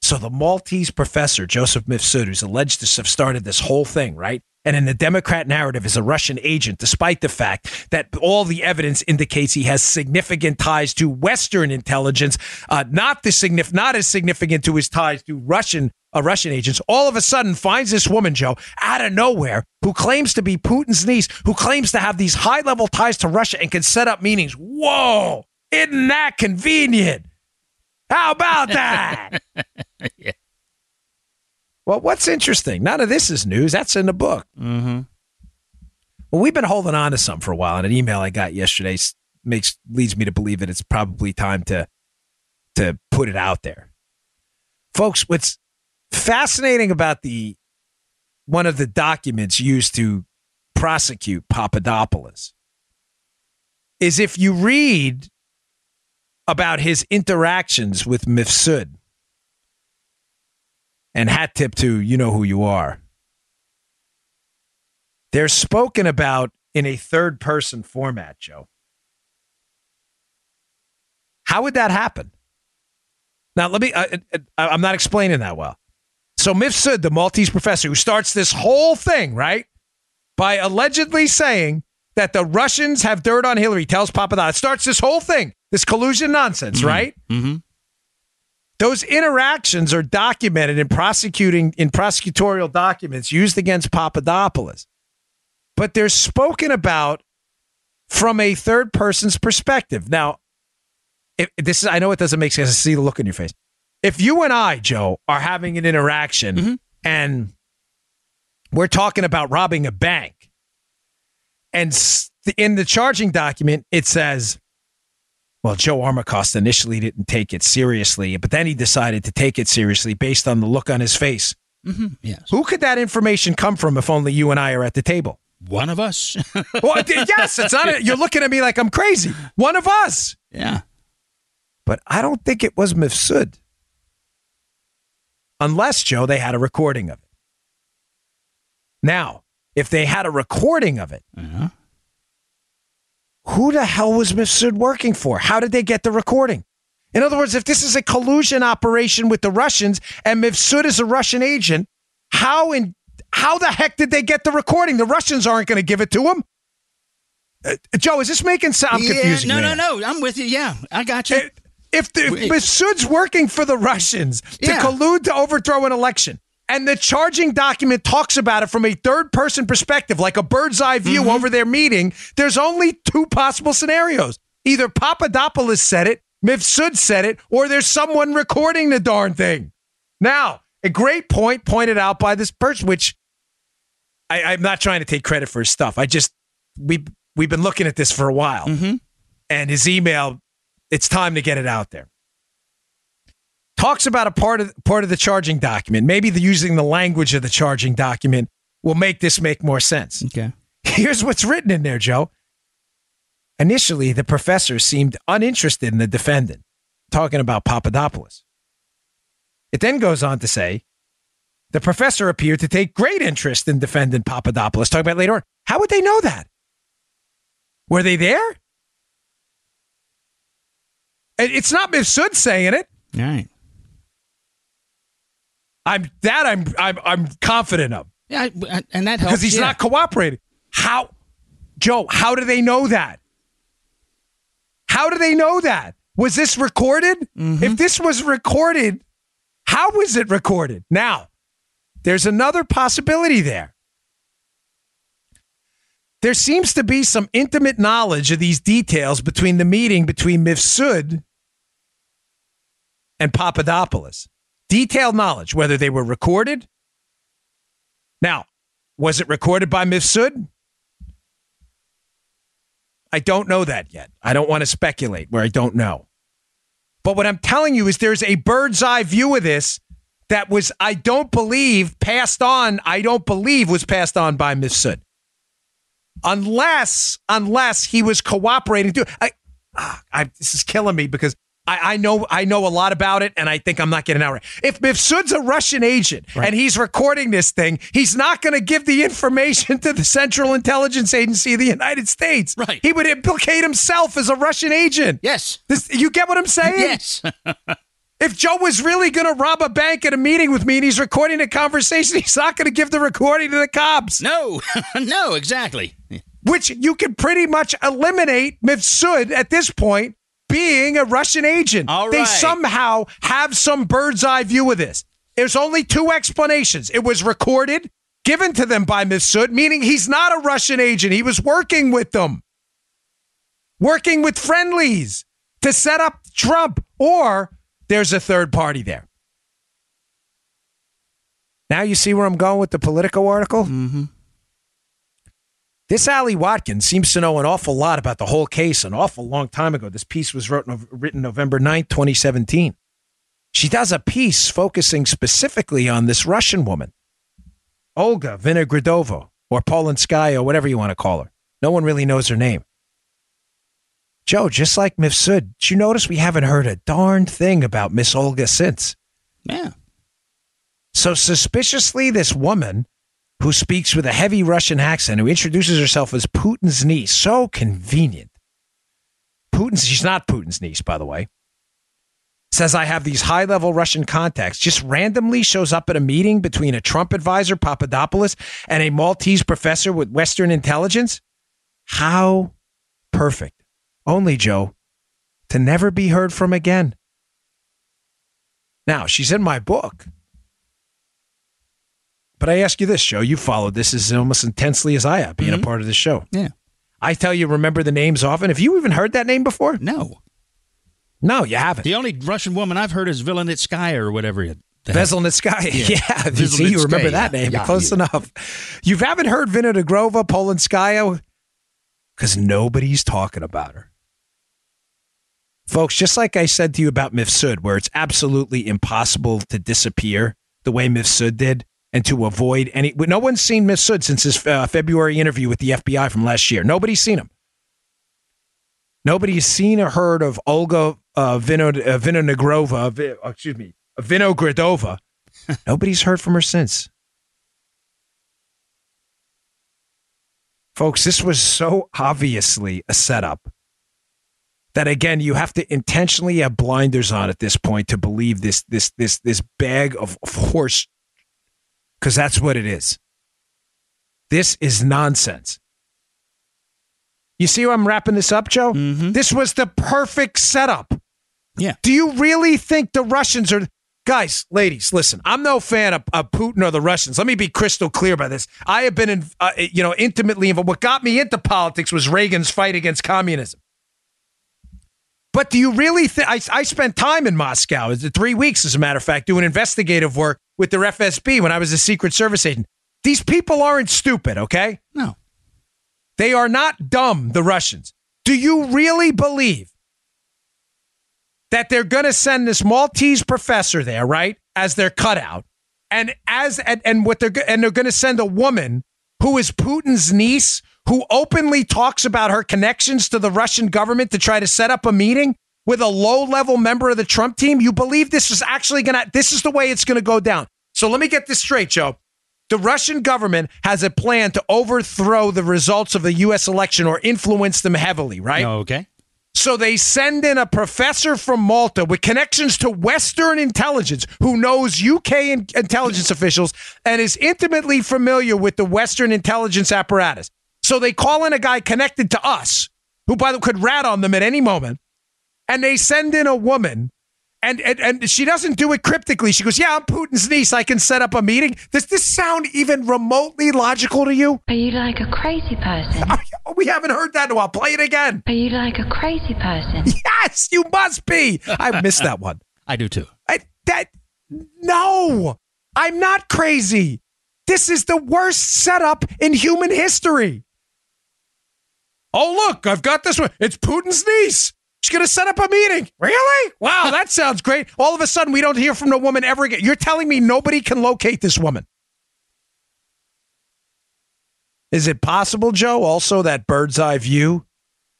So the Maltese professor, Joseph Mifsud, who's alleged to have started this whole thing, right? And in the Democrat narrative is a Russian agent, despite the fact that all the evidence indicates he has significant ties to Western intelligence, uh, not the signif- not as significant to his ties to Russian uh, Russian agents, all of a sudden finds this woman, Joe, out of nowhere, who claims to be Putin's niece, who claims to have these high level ties to Russia and can set up meetings. Whoa, isn't that convenient? How about that? yeah. Well, what's interesting? None of this is news. That's in the book. Mm-hmm. Well, we've been holding on to some for a while, and an email I got yesterday makes leads me to believe that it's probably time to to put it out there, folks. What's fascinating about the one of the documents used to prosecute Papadopoulos is if you read about his interactions with Mifsud and hat tip to you know who you are. They're spoken about in a third person format, Joe. How would that happen? Now, let me, I, am not explaining that well. So Mifsud, the Maltese professor who starts this whole thing, right, by allegedly saying that the Russians have dirt on Hillary, tells Papa Papadopoulos, starts this whole thing, this collusion nonsense, mm-hmm. right? Mm-hmm. Those interactions are documented in prosecuting in prosecutorial documents used against Papadopoulos, but they're spoken about from a third person's perspective. Now, if, this is I know it doesn't make sense. I see the look on your face if you and I, Joe, are having an interaction mm-hmm. and we're talking about robbing a bank. And in the charging document, it says, well, Joe Armstrong initially didn't take it seriously, but then he decided to take it seriously based on the look on his face. Mm-hmm. Yes. Who could that information come from if only you and I are at the table? One of us. well, yes, it's not. A, you're looking at me like I'm crazy. One of us. Yeah. But I don't think it was Mifsud. Unless, Joe, they had a recording of it. Now, if they had a recording of it, uh-huh. Who the hell was Mifsud working for? How did they get the recording? In other words, if this is a collusion operation with the Russians and Mifsud is a Russian agent, how in how the heck did they get the recording? The Russians aren't going to give it to them. Uh, Joe, is this making sense? I'm yeah, confusing no, you. No, no, no. I'm with you. Yeah, I got you. If, if, the, if Mifsud's working for the Russians to Yeah. collude to overthrow an election, and the charging document talks about it from a third person perspective, like a bird's eye view Mm-hmm. over their meeting, there's only two possible scenarios. Either Papadopoulos said it, Mifsud said it, or there's someone recording the darn thing. Now, a great point pointed out by this person, which I, I'm not trying to take credit for his stuff. I just we we've been looking at this for a while, Mhm. and his email. It's time to get it out there. Talks about a part of part of the charging document. Maybe the using the language of the charging document will make this make more sense. Okay. Here's what's written in there, Joe. Initially, the professor seemed uninterested in the defendant, talking about Papadopoulos. It then goes on to say the professor appeared to take great interest in defendant Papadopoulos. Talking about later on. How would they know that? Were they there? It's not Mifsud saying it. All right. I'm that I'm I'm I'm confident of. Yeah, and that helps because he's yeah. not cooperating. How, Joe? How do they know that? How do they know that? Was this recorded? Mm-hmm. If this was recorded, how was it recorded? Now, there's another possibility there. There seems to be some intimate knowledge of these details between the meeting between Mifsud and Papadopoulos. Detailed knowledge, whether they were recorded. Now, was it recorded by Mifsud? I don't know that yet. I don't want to speculate where I don't know. But what I'm telling you is there's a bird's eye view of this that was, I don't believe, passed on. I don't believe was passed on by Mifsud. Unless, unless he was cooperating too. I, ah, I, this is killing me because I, I know I know a lot about it, and I think I'm not getting out right. If Mifsud's a Russian agent and he's recording this thing, he's not going to give the information to the Central Intelligence Agency of the United States. Right. He would implicate himself as a Russian agent. Yes. This, you get what I'm saying? Yes. If Joe was really going to rob a bank at a meeting with me and he's recording a conversation, he's not going to give the recording to the cops, no. no. Exactly. which you can pretty much eliminate Mifsud at this point being a Russian agent. All They right. somehow have some bird's eye view of this. There's only two explanations. It was recorded, given to them by Mifsud, meaning he's not a Russian agent. He was working with them, working with friendlies to set up Trump, or there's a third party there. Now you see where I'm going with the Politico article? Mm-hmm. This Ali Watkins seems to know an awful lot about the whole case an awful long time ago. This piece was wrote, written November 9th, 2017. She does a piece focusing specifically on this Russian woman, Olga Vinogradova, or Polonskaya, or whatever you want to call her. No one really knows her name. Joe, just like Mifsud, did you notice we haven't heard a darn thing about Miss Olga since? Yeah. So suspiciously, this woman who speaks with a heavy Russian accent, who introduces herself as Putin's niece, so convenient. Putin's, she's not Putin's niece, by the way. Says I have these high level Russian contacts. Just randomly shows up at a meeting between a Trump advisor, Papadopoulos, and a Maltese professor with Western intelligence. How perfect. Only, Joe, to never be heard from again. Now, she's in my book. But I ask you this, Joe. You followed this as almost intensely as I have, being a mm-hmm. part of the show. Yeah. I tell you, remember the names often. Have you even heard that name before? No. No, you haven't. The only Russian woman I've heard is Villainitskaya or whatever. it-? Veselnitskaya. Yeah, you see, you remember that name. Yeah, Close yeah. enough. You haven't heard Vinogradova, Polonskaya? Because nobody's talking about her. Folks, just like I said to you about Mifsud, where it's absolutely impossible to disappear the way Mifsud did and to avoid any. No one's seen Mifsud since his uh, February interview with the FBI from last year. Nobody's seen him. Nobody's seen or heard of Olga uh, Vino, uh, Vinogradova, uh, excuse me, Vinogradova. Nobody's heard from her since. Folks, this was so obviously a setup that again you have to intentionally have blinders on at this point to believe this this this this bag of, of horse because that's what it is. This is nonsense. You see how I'm wrapping this up, Joe? Mhm. This was the perfect setup. Yeah. Do you really think the Russians are guys, ladies? Listen, I'm no fan of, of Putin or the Russians. Let me be crystal clear about this. I have been, in, uh, you know, intimately involved. What got me into politics was Reagan's fight against communism. But do you really think I, I spent time in Moscow, three weeks, as a matter of fact, doing investigative work with their FSB when I was a Secret Service agent? These people aren't stupid, okay? No. They are not dumb, the Russians. Do you really believe that they're going to send this Maltese professor there, right, as their cutout, and as and, and what they're and they're going to send a woman who is Putin's niece, who openly talks about her connections to the Russian government to try to set up a meeting with a low-level member of the Trump team? You believe this is actually going to this is the way it's going to go down? So let me get this straight, Joe. The Russian government has a plan to overthrow the results of the U.S. election or influence them heavily, right? Oh, okay. So they send in a professor from Malta with connections to Western intelligence who knows UK in- intelligence officials and is intimately familiar with the Western intelligence apparatus. So they call in a guy connected to us who, by the way, could rat on them at any moment. And they send in a woman and, and and she doesn't do it cryptically. She goes, "Yeah, I'm Putin's niece. I can set up a meeting." Does this sound even remotely logical to you? Are you like a crazy person? Oh, we haven't heard that in a while. Play it again. Are you like a crazy person? Yes, you must be. I missed that one. I do too. I, that no, I'm not crazy. This is the worst setup in human history. Oh, look, I've got this one. It's Putin's niece. She's going to set up a meeting. Really? Wow, that sounds great. All of a sudden, we don't hear from the woman ever again. You're telling me nobody can locate this woman? Is it possible, Joe, also that bird's eye view,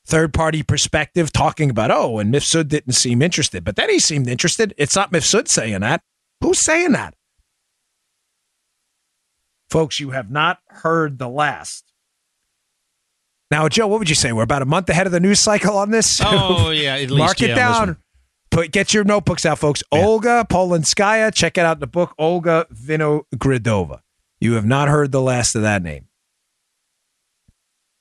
third party perspective, talking about, oh, and Mifsud didn't seem interested, but then he seemed interested? It's not Mifsud saying that. Who's saying that? Folks, you have not heard the last. Now, Joe, what would you say? We're about a month ahead of the news cycle on this. Oh yeah, at least Mark it yeah, down. Put get your notebooks out, folks. Yeah. Olga Polonskaya. Check it out in the book. Olga Vinogradova. You have not heard the last of that name.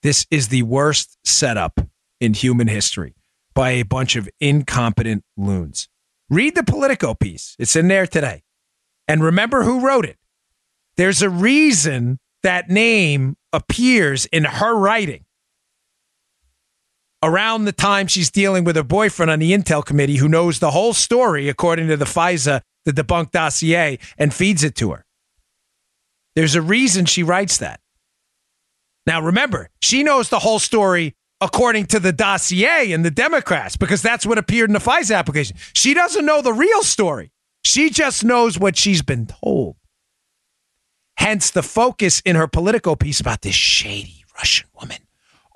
This is the worst setup in human history by a bunch of incompetent loons. Read the Politico piece. It's in there today. And remember who wrote it. There's a reason that name appears in her writing around the time she's dealing with her boyfriend on the Intel committee who knows the whole story, according to the FISA, the debunked dossier, and feeds it to her. There's a reason she writes that. Now, remember, she knows the whole story according to the dossier and the Democrats because that's what appeared in the FISA application. She doesn't know the real story. She just knows what she's been told. Hence the focus in her Politico piece about this shady Russian woman,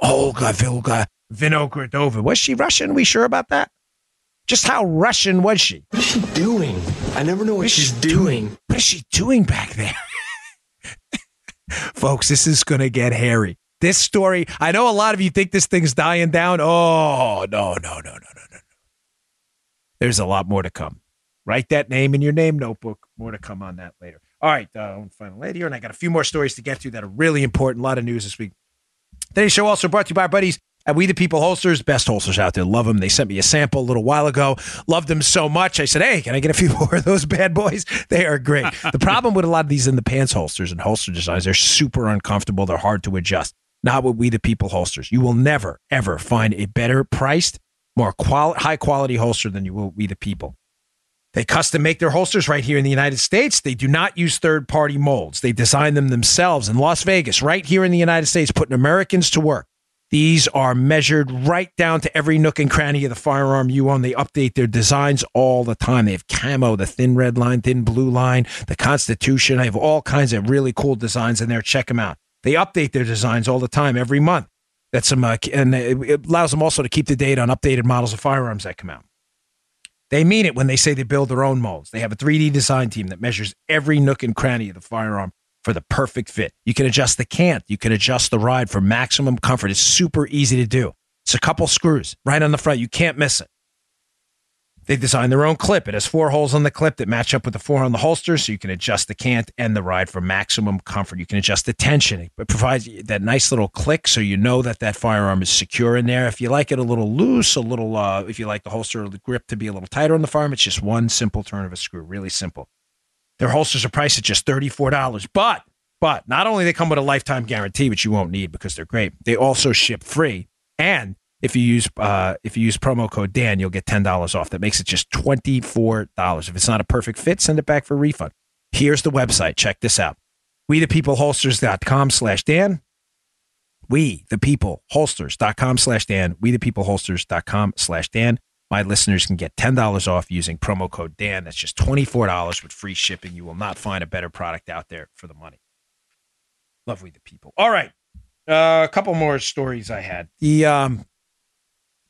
Olga Vilga Vinogradova. Was she Russian? we sure about that? Just how Russian was she? What is she doing? I never know what, she's doing. What is she doing back there? Folks, this is going to get hairy. This story, I know a lot of you think this thing's dying down. Oh, no, no, no, no, no, no, no. There's a lot more to come. Write that name in your name notebook. More to come on that later. All right, uh, one final lady here, and I got a few more stories to get to that are really important. A lot of news this week. Today's show also brought to you by our buddies at We the People Holsters, best holsters out there. Love them. They sent me a sample a little while ago. Loved them so much. I said, hey, can I get a few more of those bad boys? They are great. the problem with a lot of these in the pants holsters and holster designs, they're super uncomfortable. They're hard to adjust. Not with We the People holsters. You will never, ever find a better priced, more quali- high quality holster than you will We the People. They custom make their holsters right here in the United States. They do not use third party molds. They design them themselves in Las Vegas, right here in the United States, putting Americans to work. These are measured right down to every nook and cranny of the firearm you own. They update their designs all the time. They have camo, the thin red line, thin blue line, the Constitution. I have all kinds of really cool designs in there. Check them out. They update their designs all the time, every month. That's some, uh, and it allows them also to keep the data on updated models of firearms that come out. They mean it when they say they build their own molds. They have a 3D design team that measures every nook and cranny of the firearm for the perfect fit. You can adjust the cant, you can adjust the ride for maximum comfort. It's super easy to do. It's a couple screws right on the front. You can't miss it. They designed their own clip. It has four holes on the clip that match up with the four on the holster, so you can adjust the cant and the ride for maximum comfort. You can adjust the tension. It provides that nice little click, so you know that that firearm is secure in there. If you like it a little loose, a little, uh, if you like the holster or the grip to be a little tighter on the firearm, it's just one simple turn of a screw. Really simple. Their holsters are priced at just $34. But, but not only they come with a lifetime guarantee, which you won't need because they're great, they also ship free. And if you use uh, if you use promo code Dan, you'll get ten dollars off. That makes it just twenty four dollars. If it's not a perfect fit, send it back for refund. Here's the website. Check this out. We the people holsters.com slash Dan. We the people holsters.com slash Dan. We the people holsters.com slash Dan my listeners can get $10 off using promo code Dan. That's just $24 with free shipping. You will not find a better product out there for the money. Love we the people. All right. Uh, a couple more stories I had. The um,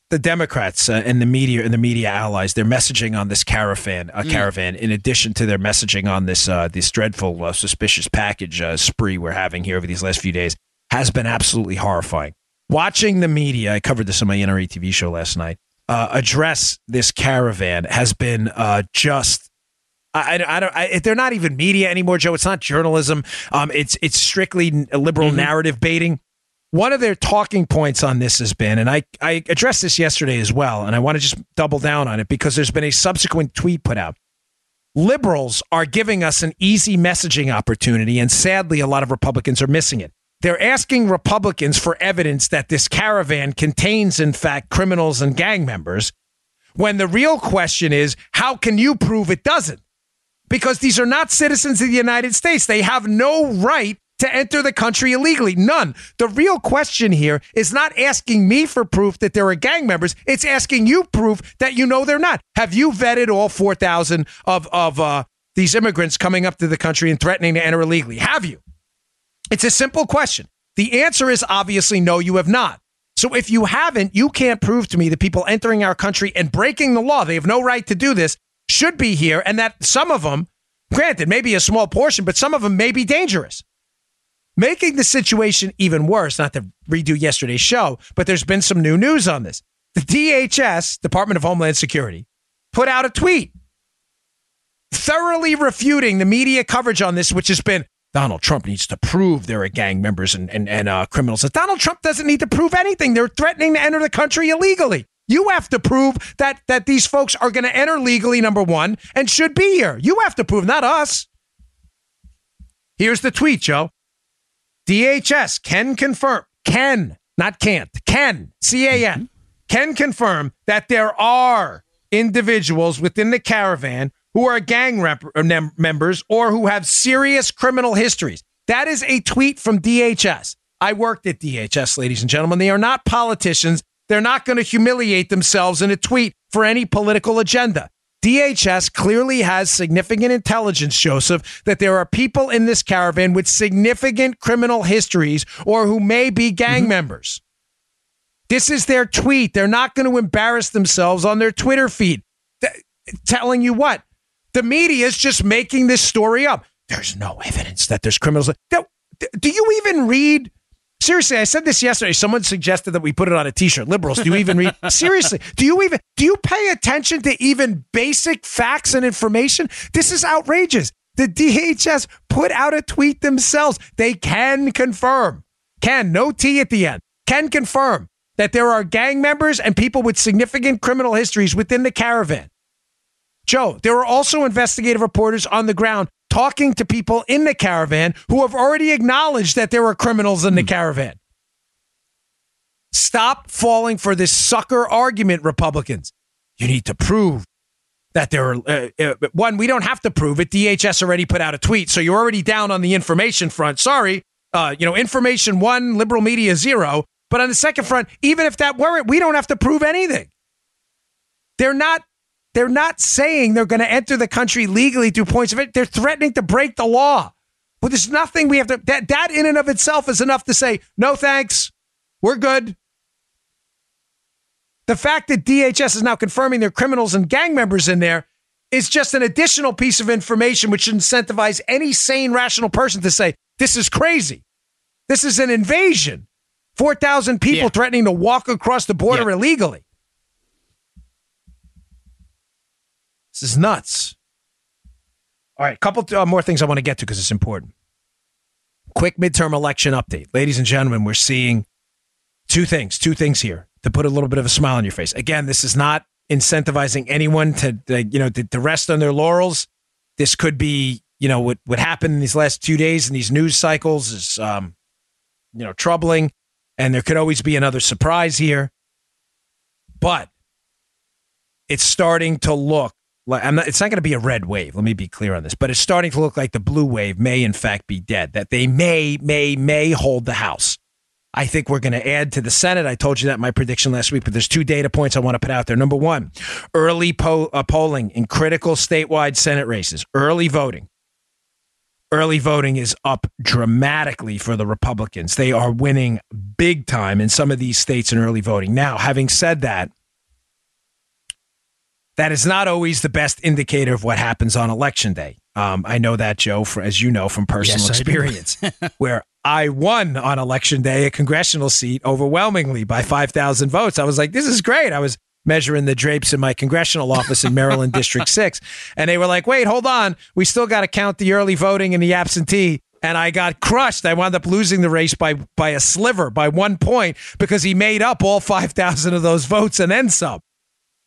the Democrats uh, and the media and the media allies, their messaging on this caravan, uh, mm. caravan, in addition to their messaging on this uh, this dreadful, uh, suspicious package uh, spree we're having here over these last few days, has been absolutely horrifying. Watching the media, I covered this on my NRA TV show last night uh, address this caravan has been uh, just I, I, don't. I, they're not even media anymore, Joe. It's not journalism. Um, it's it's strictly liberal mm-hmm. narrative baiting. One of their talking points on this has been, and I I addressed this yesterday as well, and I want to just double down on it because there's been a subsequent tweet put out. Liberals are giving us an easy messaging opportunity, and sadly, a lot of Republicans are missing it. They're asking Republicans for evidence that this caravan contains, in fact, criminals and gang members, when the real question is, how can you prove it doesn't? Because these are not citizens of the United States. They have no right to enter the country illegally. None. The real question here is not asking me for proof that there are gang members. It's asking you proof that you know they're not. Have you vetted all 4,000 of, of uh, these immigrants coming up to the country and threatening to enter illegally? Have you? It's a simple question. The answer is obviously no, you have not. So if you haven't, you can't prove to me that people entering our country and breaking the law, they have no right to do this, should be here, and that some of them, granted, maybe a small portion, but some of them may be dangerous. Making the situation even worse, not to redo yesterday's show, but there's been some new news on this. The DHS, Department of Homeland Security, put out a tweet thoroughly refuting the media coverage on this, which has been Donald Trump needs to prove there are gang members and, and, and uh, criminals. Donald Trump doesn't need to prove anything. They're threatening to enter the country illegally. You have to prove that that these folks are going to enter legally, number one, and should be here. You have to prove, not us. Here's the tweet, Joe. DHS can confirm, can, not can't, can, C A N, can confirm that there are individuals within the caravan who are gang rep- uh, members or who have serious criminal histories. That is a tweet from DHS. I worked at DHS, ladies and gentlemen. They are not politicians. They're not going to humiliate themselves in a tweet for any political agenda. DHS clearly has significant intelligence, Joseph, that there are people in this caravan with significant criminal histories or who may be gang mm-hmm. members. This is their tweet. They're not going to embarrass themselves on their Twitter feed. Th- telling you what? The media is just making this story up. There's no evidence that there's criminals. Do you even read? Seriously, I said this yesterday. Someone suggested that we put it on a t-shirt. Liberals, do you even read? Seriously, do you even do you pay attention to even basic facts and information? This is outrageous. The DHS put out a tweet themselves. They can confirm, can no T at the end, can confirm that there are gang members and people with significant criminal histories within the caravan. Joe, there are also investigative reporters on the ground talking to people in the caravan who have already acknowledged that there were criminals in the hmm. caravan. Stop falling for this sucker argument, Republicans. You need to prove that there are uh, uh, one we don't have to prove it dhs already put out a tweet so you're already down on the information front sorry uh, you know information one liberal media zero but on the second front even if that weren't we don't have to prove anything they're not they're not saying they're going to enter the country legally through points of it they're threatening to break the law well there's nothing we have to that that in and of itself is enough to say no thanks we're good the fact that DHS is now confirming there are criminals and gang members in there is just an additional piece of information which should incentivize any sane, rational person to say, this is crazy. This is an invasion. 4,000 people Yeah. threatening to walk across the border Yeah. illegally. This is nuts. All right, a couple uh, more things I want to get to because it's important. Quick midterm election update. Ladies and gentlemen, we're seeing two things, two things here to put a little bit of a smile on your face. Again, this is not incentivizing anyone to, to, you know, to, to rest on their laurels. This could be, you know, what, what happened in these last two days in these news cycles is, um, you know, troubling. And there could always be another surprise here. But it's starting to look like I'm not, it's not going to be a red wave. Let me be clear on this, but it's starting to look like the blue wave may, in fact, be dead. That they may, may, may hold the House. I think we're going to add to the Senate. I told you that my prediction last week, but there's two data points I want to put out there. Number one, early po- uh, polling in critical statewide Senate races, early voting. Early voting is up dramatically for the Republicans. They are winning big time in some of these states in early voting. Now, having said that, that is not always the best indicator of what happens on election day. Um, I know that, Joe, for, as you know from personal Yes, experience, where I won on election day a congressional seat overwhelmingly by 5,000 votes. I was like, this is great. I was measuring the drapes in my congressional office in Maryland District 6. And they were like, wait, hold on. We still got to count the early voting and the absentee. And I got crushed. I wound up losing the race by, by a sliver, by one point, because he made up all 5,000 of those votes and then some.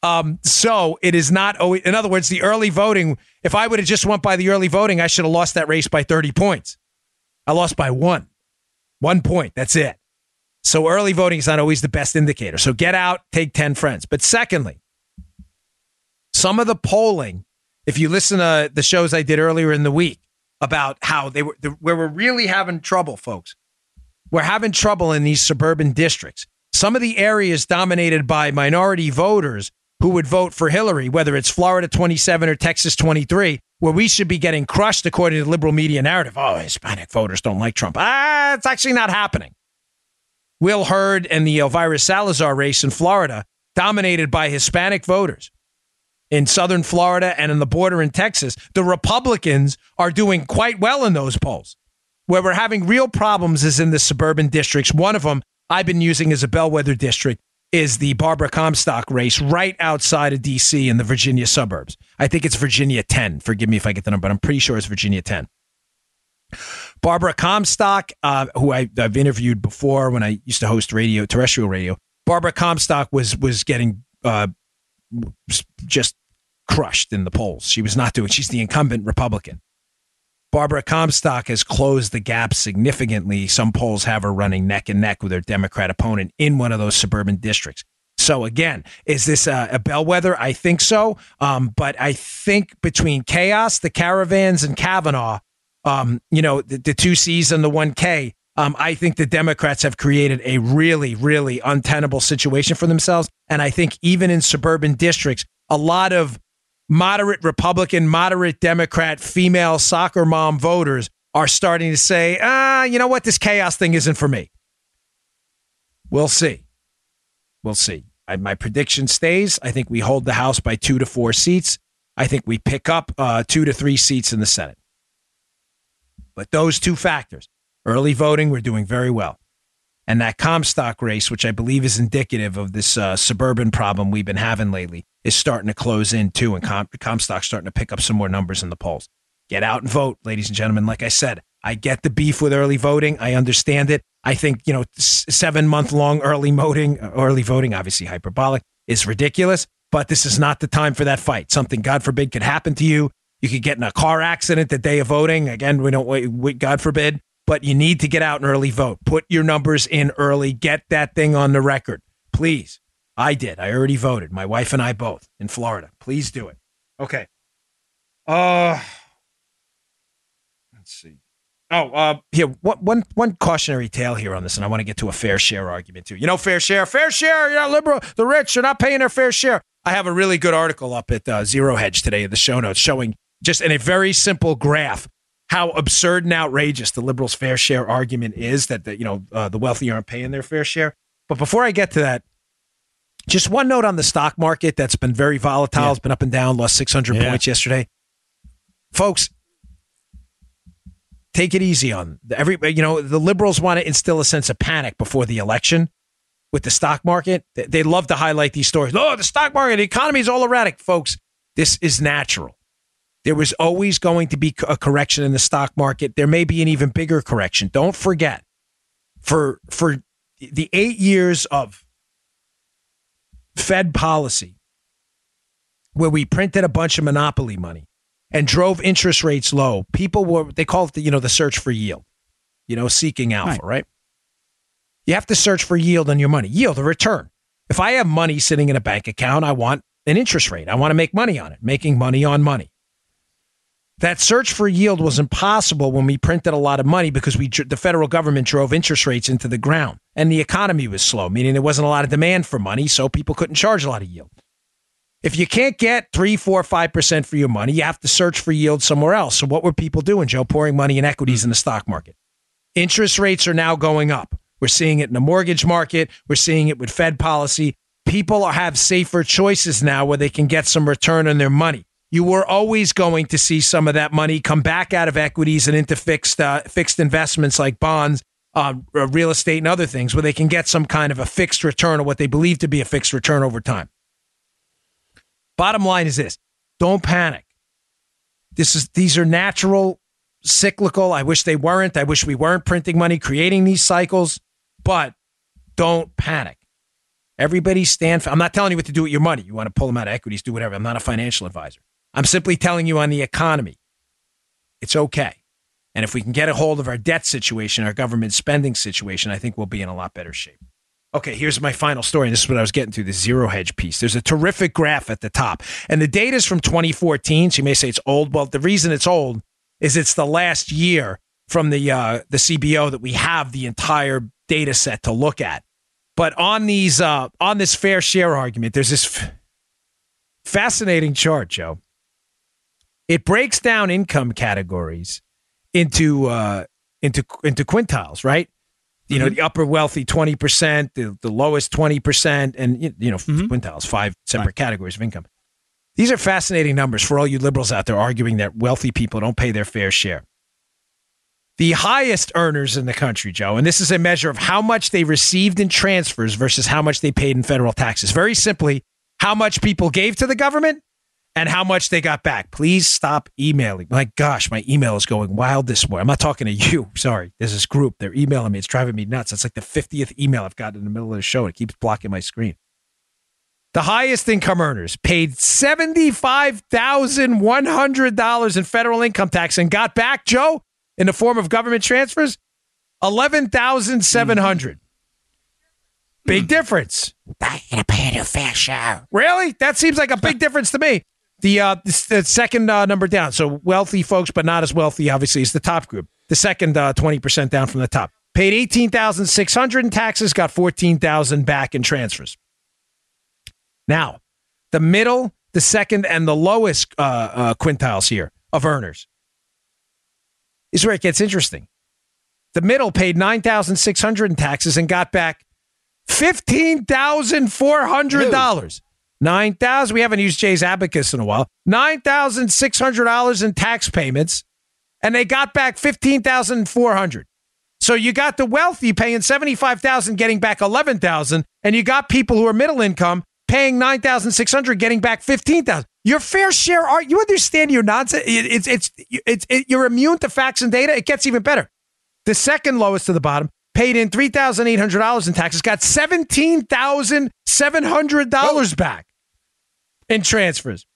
Um, so it is not always, in other words, the early voting, if I would have just went by the early voting, I should have lost that race by 30 points. I lost by one, one point. That's it. So early voting is not always the best indicator. So get out, take 10 friends. But secondly, some of the polling, if you listen to the shows I did earlier in the week about how they were, where we're really having trouble, folks, we're having trouble in these suburban districts. Some of the areas dominated by minority voters who would vote for Hillary, whether it's Florida 27 or Texas 23, where we should be getting crushed according to the liberal media narrative. Oh, Hispanic voters don't like Trump. Ah, it's actually not happening. Will Hurd and the Elvira Salazar race in Florida, dominated by Hispanic voters. In southern Florida and in the border in Texas, the Republicans are doing quite well in those polls. Where we're having real problems is in the suburban districts. One of them I've been using as a bellwether district is the Barbara Comstock race right outside of D.C. in the Virginia suburbs. I think it's Virginia 10. Forgive me if I get the number, but I'm pretty sure it's Virginia 10. Barbara Comstock, uh, who I, I've interviewed before when I used to host radio, terrestrial radio. Barbara Comstock was was getting uh, just crushed in the polls. She was not doing. She's the incumbent Republican. Barbara Comstock has closed the gap significantly. Some polls have her running neck and neck with her Democrat opponent in one of those suburban districts. So again, is this a, a bellwether? I think so. Um, but I think between chaos, the caravans, and Kavanaugh, um, you know, the, the two C's and the one K, um, I think the Democrats have created a really, really untenable situation for themselves. And I think even in suburban districts, a lot of moderate Republican, moderate Democrat, female soccer mom voters are starting to say, ah, you know what? This chaos thing isn't for me. We'll see. We'll see. I, my prediction stays. I think we hold the House by two to four seats. I think we pick up uh, two to three seats in the Senate. But those two factors, early voting, we're doing very well. And that Comstock race, which I believe is indicative of this uh, suburban problem we've been having lately, is starting to close in too. And Com- Comstock's starting to pick up some more numbers in the polls. Get out and vote, ladies and gentlemen. Like I said, I get the beef with early voting. I understand it. I think, you know, seven month long early voting, early voting, obviously hyperbolic, is ridiculous. But this is not the time for that fight. Something, God forbid, could happen to you. You could get in a car accident the day of voting. Again, we don't wait, God forbid, but you need to get out and early vote. Put your numbers in early. Get that thing on the record. Please. I did. I already voted. My wife and I both in Florida. Please do it. Okay. Uh let's see. Oh, uh here, one, one, one cautionary tale here on this, and I want to get to a fair share argument too. You know, fair share, fair share, you're not liberal, the rich are not paying their fair share. I have a really good article up at uh, Zero Hedge today in the show notes showing just in a very simple graph how absurd and outrageous the liberals' fair share argument is that the, you know uh, the wealthy aren't paying their fair share. But before I get to that, just one note on the stock market that's been very volatile. Yeah. It's been up and down, lost 600 Yeah. points yesterday. Folks, take it easy on every. You know the liberals want to instill a sense of panic before the election with the stock market. They, they love to highlight these stories. Oh, the stock market, the economy is all erratic, folks. This is natural. There was always going to be a correction in the stock market. There may be an even bigger correction. Don't forget, for for the eight years of Fed policy, where we printed a bunch of monopoly money and drove interest rates low, people were they call it the, you know the search for yield, you know, seeking alpha, Right. right? You have to search for yield on your money, yield, a return. If I have money sitting in a bank account, I want an interest rate. I want to make money on it, making money on money. That search for yield was impossible when we printed a lot of money because we the federal government drove interest rates into the ground and the economy was slow, meaning there wasn't a lot of demand for money, so people couldn't charge a lot of yield. If you can't get three, four, five percent for your money, you have to search for yield somewhere else. So what were people doing, Joe? Pouring money in equities hmm. in the stock market. Interest rates are now going up. We're seeing it in the mortgage market. We're seeing it with Fed policy. People have safer choices now where they can get some return on their money. You were always going to see some of that money come back out of equities and into fixed uh, fixed investments like bonds, uh, uh, real estate, and other things where they can get some kind of a fixed return or what they believe to be a fixed return over time. Bottom line is this: don't panic. This is these are natural, cyclical. I wish they weren't. I wish we weren't printing money, creating these cycles, but don't panic. Everybody stand. For, I'm not telling you what to do with your money. You want to pull them out of equities, do whatever. I'm not a financial advisor. I'm simply telling you on the economy, it's okay. And if we can get a hold of our debt situation, our government spending situation, I think we'll be in a lot better shape. Okay, here's my final story. And this is what I was getting to the zero hedge piece. There's a terrific graph at the top. And the data is from 2014. So you may say it's old. Well, the reason it's old is it's the last year from the uh, the CBO that we have the entire data set to look at. But on these uh, on this fair share argument, there's this f- fascinating chart, Joe. It breaks down income categories into uh, into into quintiles, right? You know, the upper wealthy twenty percent, the, the lowest twenty percent, and you you know quintiles, five separate categories of income. These are fascinating numbers for all you liberals out there arguing that wealthy people don't pay their fair share. The highest earners in the country, Joe, and this is a measure of how much they received in transfers versus how much they paid in federal taxes. Very simply, how much people gave to the government and how much they got back. Please stop emailing. My gosh, my email is going wild this morning. I'm not talking to you. Sorry. There's this group. They're emailing me. It's driving me nuts. It's like the 50th email I've gotten in the middle of the show. It keeps blocking my screen. The highest income earners paid $75,100 in federal income tax and got back, Joe, in the form of government transfers, 11700 mm-hmm. Big difference. Not gonna pay your fair share. Really? That seems like a big difference to me. The uh, the, the second uh, number down. So wealthy folks, but not as wealthy, obviously, is the top group. The second uh, twenty percent down from the top. Paid eighteen thousand six hundred in taxes, got fourteen thousand back in transfers. Now, the middle, the second, and the lowest uh, uh, quintiles here of earners is where it gets interesting. The middle paid nine thousand six hundred in taxes and got back fifteen thousand four hundred dollars. Nine thousand. We haven't used Jay's abacus in a while. Nine thousand six hundred dollars in tax payments, and they got back fifteen thousand four hundred. So you got the wealthy paying seventy five thousand, getting back eleven thousand, and you got people who are middle income paying nine thousand six hundred, getting back fifteen thousand. Your fair share are you understand your nonsense? It- It's it's it's it, you're immune to facts and data. It gets even better. The second lowest to the bottom paid in three thousand eight hundred dollars in taxes, got seventeen thousand seven hundred dollars back in transfers.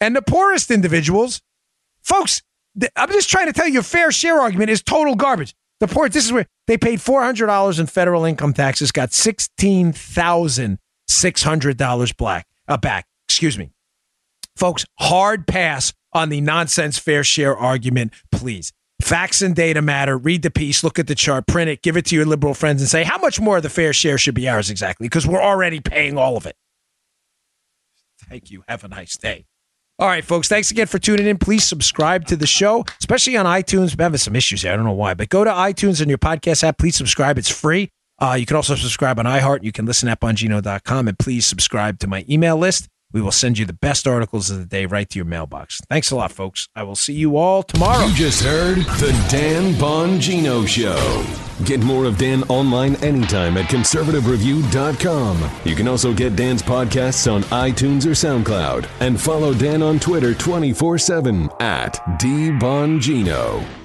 And the poorest individuals, folks, I'm just trying to tell you, your fair share argument is total garbage. The poor, this is where they paid four hundred dollars in federal income taxes, got sixteen thousand six hundred dollars black uh, back. Excuse me. folks, hard pass on the nonsense fair share argument, please. Facts and data matter. Read the piece, look at the chart, print it, give it to your liberal friends, and say how much more of the fair share should be ours exactly, because we're already paying all of it. Thank you. Have a nice day. All right, folks. Thanks again for tuning in. Please subscribe to the show, especially on iTunes. I'm having some issues here. I don't know why, but go to iTunes and your podcast app. Please subscribe. It's free. Uh, you can also subscribe on iHeart. You can listen at bongino.com and please subscribe to my email list. We will send you the best articles of the day right to your mailbox. Thanks a lot, folks. I will see you all tomorrow. You just heard the Dan Bongino Show. Get more of Dan online anytime at conservativereview.com. You can also get Dan's podcasts on iTunes or SoundCloud. And follow Dan on Twitter 24 7 at DBongino.